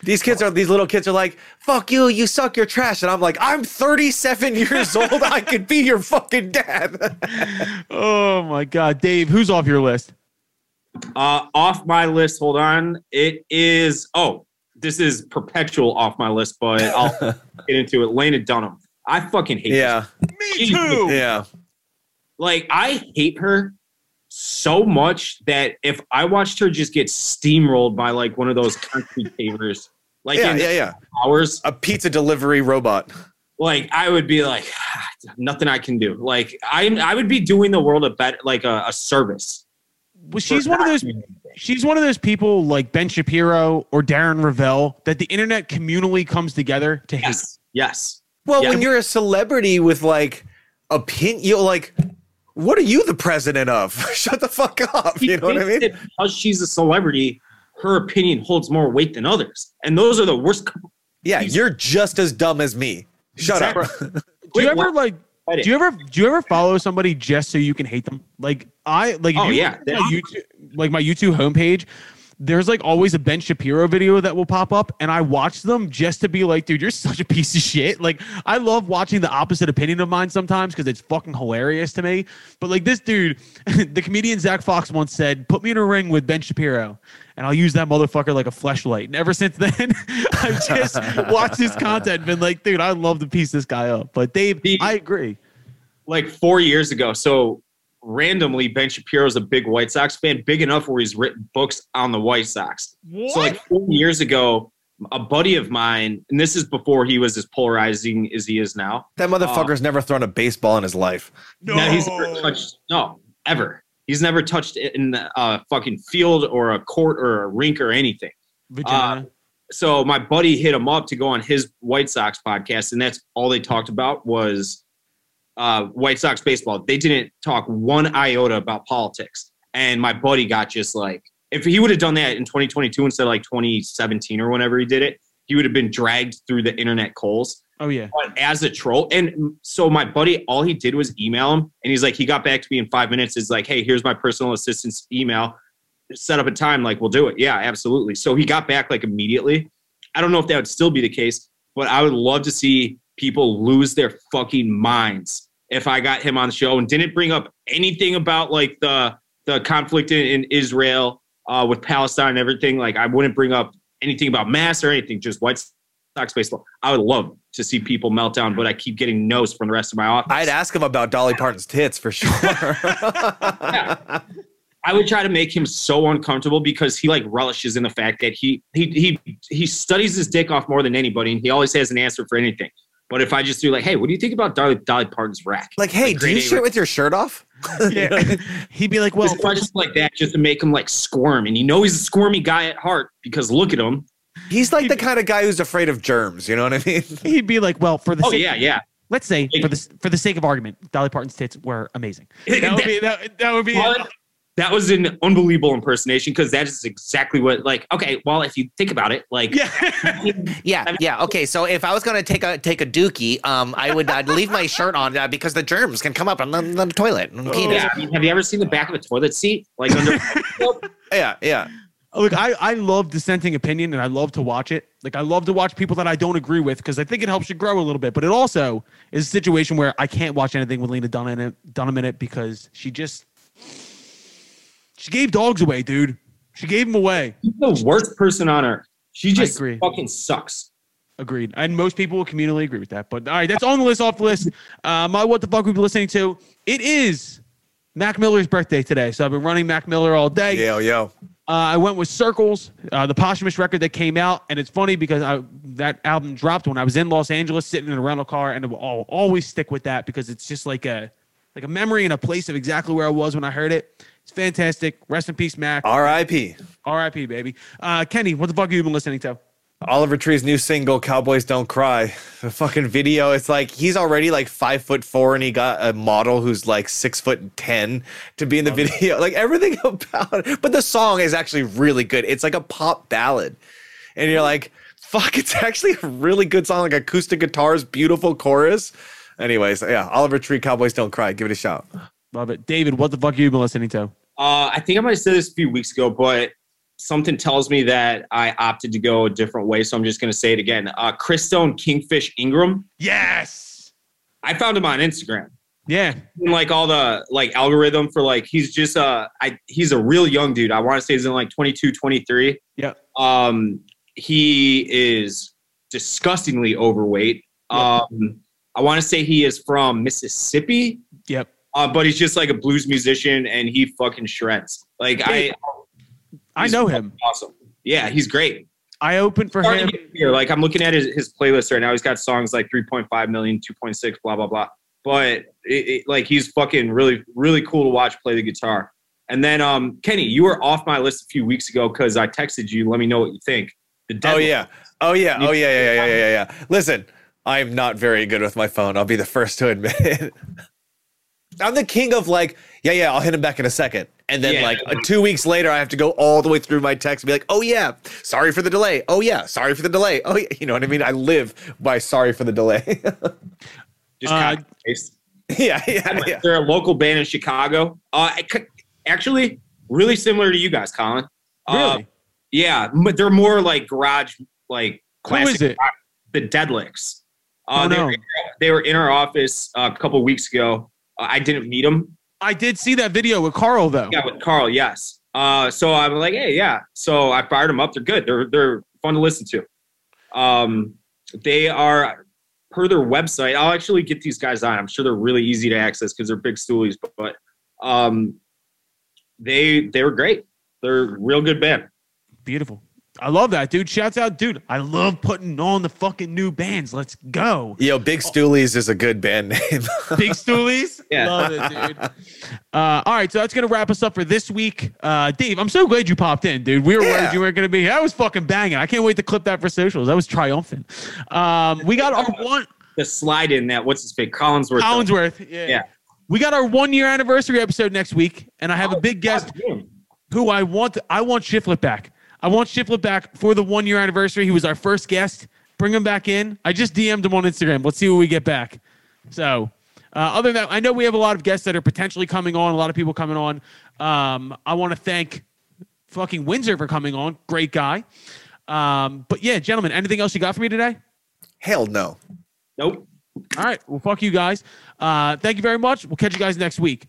[SPEAKER 3] These kids are these little kids are like, "Fuck you, you suck, you're trash," and I'm like, "I'm 37 years old. I could be your fucking dad."
[SPEAKER 2] Oh my god, Dave, who's off your list?
[SPEAKER 6] Uh off my list hold on it is oh this is perpetual off my list but i'll get into it lena dunham i fucking hate this
[SPEAKER 3] yeah,
[SPEAKER 2] Me too.
[SPEAKER 3] yeah.
[SPEAKER 6] like I hate her so much that if I watched her just get steamrolled by like one of those concrete pavers, like
[SPEAKER 3] Yeah,
[SPEAKER 6] in
[SPEAKER 3] yeah, yeah.
[SPEAKER 6] hours,
[SPEAKER 3] A pizza delivery robot.
[SPEAKER 6] like I would be like, nothing I can do. Like I, I would be doing the world a bet, like a, a service.
[SPEAKER 2] Well, she's one of those. She's one of those people like Ben Shapiro or Darren Ravel that the internet communally comes together to hate.
[SPEAKER 6] Yes, yes.
[SPEAKER 3] Well,
[SPEAKER 6] Yeah.
[SPEAKER 3] when you're a celebrity with like opinion, you're like, what are you the president of? Shut the fuck up. You know what I mean?
[SPEAKER 6] Because she's a celebrity, her opinion holds more weight than others, and those are the worst.
[SPEAKER 3] Yeah, you're just as dumb as me. Shut up.
[SPEAKER 2] Do you ever like? Do you ever do you ever follow somebody just so you can hate them? Like I like
[SPEAKER 6] Oh, yeah.
[SPEAKER 2] my YouTube like my YouTube homepage, there's like always a Ben Shapiro video that will pop up, and I watch them just to be like, dude, you're such a piece of shit. Like I love watching the opposite opinion of mine sometimes because it's fucking hilarious to me. But like this dude, the comedian Zach Fox once said, "Put me in a ring with Ben Shapiro." And I'll use that motherfucker like a fleshlight. And ever since then, I've just watched his content and been like, dude, I love to piece this guy up. But Dave,
[SPEAKER 6] The-
[SPEAKER 2] I agree.
[SPEAKER 6] like four years ago. So randomly, Ben Shapiro's a big White Sox fan, big enough where he's written books on the White Sox. So like four years ago, a buddy of mine, and this is before he was as polarizing as he is now.
[SPEAKER 3] That motherfucker's um, never thrown a baseball in his life.
[SPEAKER 2] no,
[SPEAKER 6] Now he's never touched no ever. He's never touched it in a fucking field or a court or a rink or anything.
[SPEAKER 2] Vagina.
[SPEAKER 6] so my buddy hit him up to go on his White Sox podcast, and that's all they talked about was uh, White Sox baseball. They didn't talk one iota about politics. And my buddy got just like, if he would have done that in 2022 instead of like 2017 or whenever he did it, he would have been dragged through the internet coals
[SPEAKER 2] oh yeah.
[SPEAKER 6] but as a troll. And so my buddy, all he did was email him, and he's like, he got back to me in five minutes. Is like, hey, here's my personal assistant's email. Set up a time, like we'll do it. Yeah, absolutely. So he got back like immediately. I don't know if that would still be the case, but I would love to see people lose their fucking minds if I got him on the show and didn't bring up anything about like the the conflict in, in Israel uh, with Palestine and everything. Like I wouldn't bring up anything about mass or anything, just White Sox baseball. I would love to see people melt down, but I keep getting no's from the rest of my office.
[SPEAKER 3] I'd ask him about Dolly Parton's tits for sure.
[SPEAKER 6] I would try to make him so uncomfortable because he like relishes in the fact that he he he he studies his dick off more than anybody, and he always has an answer for anything. But if I just do like, hey, what do you think about Dolly, Dolly Parton's rack?
[SPEAKER 3] like, hey, do you
[SPEAKER 6] A
[SPEAKER 3] shit with your shirt off?
[SPEAKER 2] Yeah. He'd be like, well,
[SPEAKER 6] Just questions like that just to make him like squirm, and you know he's a squirmy guy at heart because look at him.
[SPEAKER 3] He's like the kind of guy who's afraid of germs. You know what I mean?
[SPEAKER 2] he'd be like, well, for the
[SPEAKER 6] Oh
[SPEAKER 2] sake,
[SPEAKER 6] yeah, yeah.
[SPEAKER 2] let's say for the for the sake of argument, Dolly Parton's tits were amazing. That would be that, that would be
[SPEAKER 6] Well, that was an unbelievable impersonation because that is exactly what like. Okay, well, if you think about it, like
[SPEAKER 2] yeah.
[SPEAKER 7] Yeah, yeah. Okay, so if I was gonna take a take a dookie, um, I would I'd leave my shirt on uh, because the germs can come up on the, the toilet. Okay,
[SPEAKER 6] yeah. I mean, have you ever seen the back of a toilet seat? Like under
[SPEAKER 3] Yeah, yeah.
[SPEAKER 2] Look, I, I love dissenting opinion and I love to watch it. Like I love to watch people that I don't agree with because I think it helps you grow a little bit. But it also is a situation where I can't watch anything with Lena Dunham in it, Dunham in it because she just she gave dogs away, dude. She gave them away.
[SPEAKER 6] She's the worst person on earth. She just
[SPEAKER 2] agree.
[SPEAKER 6] fucking sucks.
[SPEAKER 2] Agreed. And most people will communally agree with that. But all right, that's on the list, off the list. Uh, my what the fuck we've been listening to. It is Mac Miller's birthday today. So I've been running Mac Miller all day.
[SPEAKER 3] Yo, yo.
[SPEAKER 2] Uh, I went with Circles, uh, the posthumous record that came out, and it's funny because I, that album dropped when I was in Los Angeles, sitting in a rental car, and I'll always stick with that because it's just like a like a memory and a place of exactly where I was when I heard it. It's fantastic. Rest in peace, Mac.
[SPEAKER 3] R.I.P.
[SPEAKER 2] R.I.P. Baby. Uh, Kenny, what the fuck have you been listening to?
[SPEAKER 3] Oliver Tree's new single, Cowboys Don't Cry. The fucking video, it's like he's already like five foot four and he got a model who's like six foot ten to be in the video. Like everything about it. But the song is actually really good. It's like a pop ballad. And you're like, fuck, it's actually a really good song, like acoustic guitars, beautiful chorus. Anyways, yeah, Oliver Tree, Cowboys Don't Cry. Give it a shout.
[SPEAKER 2] Love it. David, what the fuck have you been listening to?
[SPEAKER 6] Uh, I think I might have said this a few weeks ago, but something tells me that I opted to go a different way, so I'm just going to say it again. Uh, Christone, Kingfish Ingram.
[SPEAKER 2] Yes.
[SPEAKER 6] I found him on Instagram.
[SPEAKER 2] Yeah.
[SPEAKER 6] And like all the like algorithm for like he's just uh I he's a real young dude. I want to say he's in like 22, 23.
[SPEAKER 2] Yeah.
[SPEAKER 6] Um he is disgustingly overweight. Um I want to say he is from Mississippi.
[SPEAKER 2] Yep.
[SPEAKER 6] Uh, but he's just like a blues musician and he fucking shreds. Like I
[SPEAKER 2] I know him.
[SPEAKER 6] Awesome. Yeah, he's great.
[SPEAKER 2] I opened for him.
[SPEAKER 6] here, like I'm looking at his, his playlist right now. He's got songs like 3.5 million, 2.6, blah blah blah. But it, it, like he's fucking really really cool to watch play the guitar. And then um Kenny, you were off my list a few weeks ago because I texted you. Let me know what you think. The
[SPEAKER 3] Oh yeah. Oh yeah. Oh yeah. Yeah. Yeah. Yeah. Yeah. yeah. Listen, I'm not very good with my phone. I'll be the first to admit. I'm the king of like, yeah, yeah, I'll hit him back in a second. And then
[SPEAKER 6] Yeah.
[SPEAKER 3] like uh, two weeks later, I have to go all the way through my text and be like, oh yeah, sorry for the delay. Oh yeah, sorry for the delay. Oh yeah, you know what I mean? I live by sorry for the delay.
[SPEAKER 6] Just
[SPEAKER 2] Uh,
[SPEAKER 6] copy and
[SPEAKER 3] yeah, yeah, yeah.
[SPEAKER 6] They're a local band in Chicago. Uh, actually, really similar to you guys, Colin. Uh,
[SPEAKER 2] Really?
[SPEAKER 6] yeah, but they're more like garage, like classic.
[SPEAKER 2] Who is
[SPEAKER 6] classic.
[SPEAKER 2] it?
[SPEAKER 6] rock. The Deadlicks. Uh,
[SPEAKER 2] Oh,
[SPEAKER 6] they,
[SPEAKER 2] no.
[SPEAKER 6] were, they were in our office uh, a couple weeks ago. Uh, I didn't meet them.
[SPEAKER 2] I did see that video with Carl though.
[SPEAKER 6] Yeah, with Carl. Yes. Uh, so I'm like, hey, yeah. So I fired them up. They're good. They're they're fun to listen to. Um, they are per their website. I'll actually get these guys on. I'm sure they're really easy to access because they're big stoolies. But, but um, they they were great. They're a real good band.
[SPEAKER 2] Beautiful. I love that, dude. Shouts out, dude. I love putting on the fucking new bands. Let's go.
[SPEAKER 3] Yo, Big Stoolies is a good band name.
[SPEAKER 2] Big Stoolies.
[SPEAKER 6] Yeah.
[SPEAKER 2] Love it, dude. Uh, all right, so that's gonna wrap us up for this week. Uh, Dave, I'm so glad you popped in, dude. We were
[SPEAKER 3] Yeah.
[SPEAKER 2] worried you weren't gonna be here. That was fucking banging. I can't wait to clip that for socials. That was triumphant. Um, we got our one
[SPEAKER 6] The slide in that what's his face Collinsworth.
[SPEAKER 2] Collinsworth. Yeah.
[SPEAKER 6] Yeah.
[SPEAKER 2] We got our one year anniversary episode next week, and I have a big guest who I want. I want Shiflett back. I want Shiflett back for the one year anniversary. He was our first guest. Bring him back in. I just DM'd him on Instagram. Let's see what we get back. So, uh, other than that, I know we have a lot of guests that are potentially coming on. A lot of people coming on. Um, I want to thank fucking Windsor for coming on. Great guy. Um, but yeah, gentlemen, anything else you got for me today?
[SPEAKER 3] Hell no.
[SPEAKER 6] Nope.
[SPEAKER 2] All right. Well, fuck you guys. Uh, thank you very much. We'll catch you guys next week.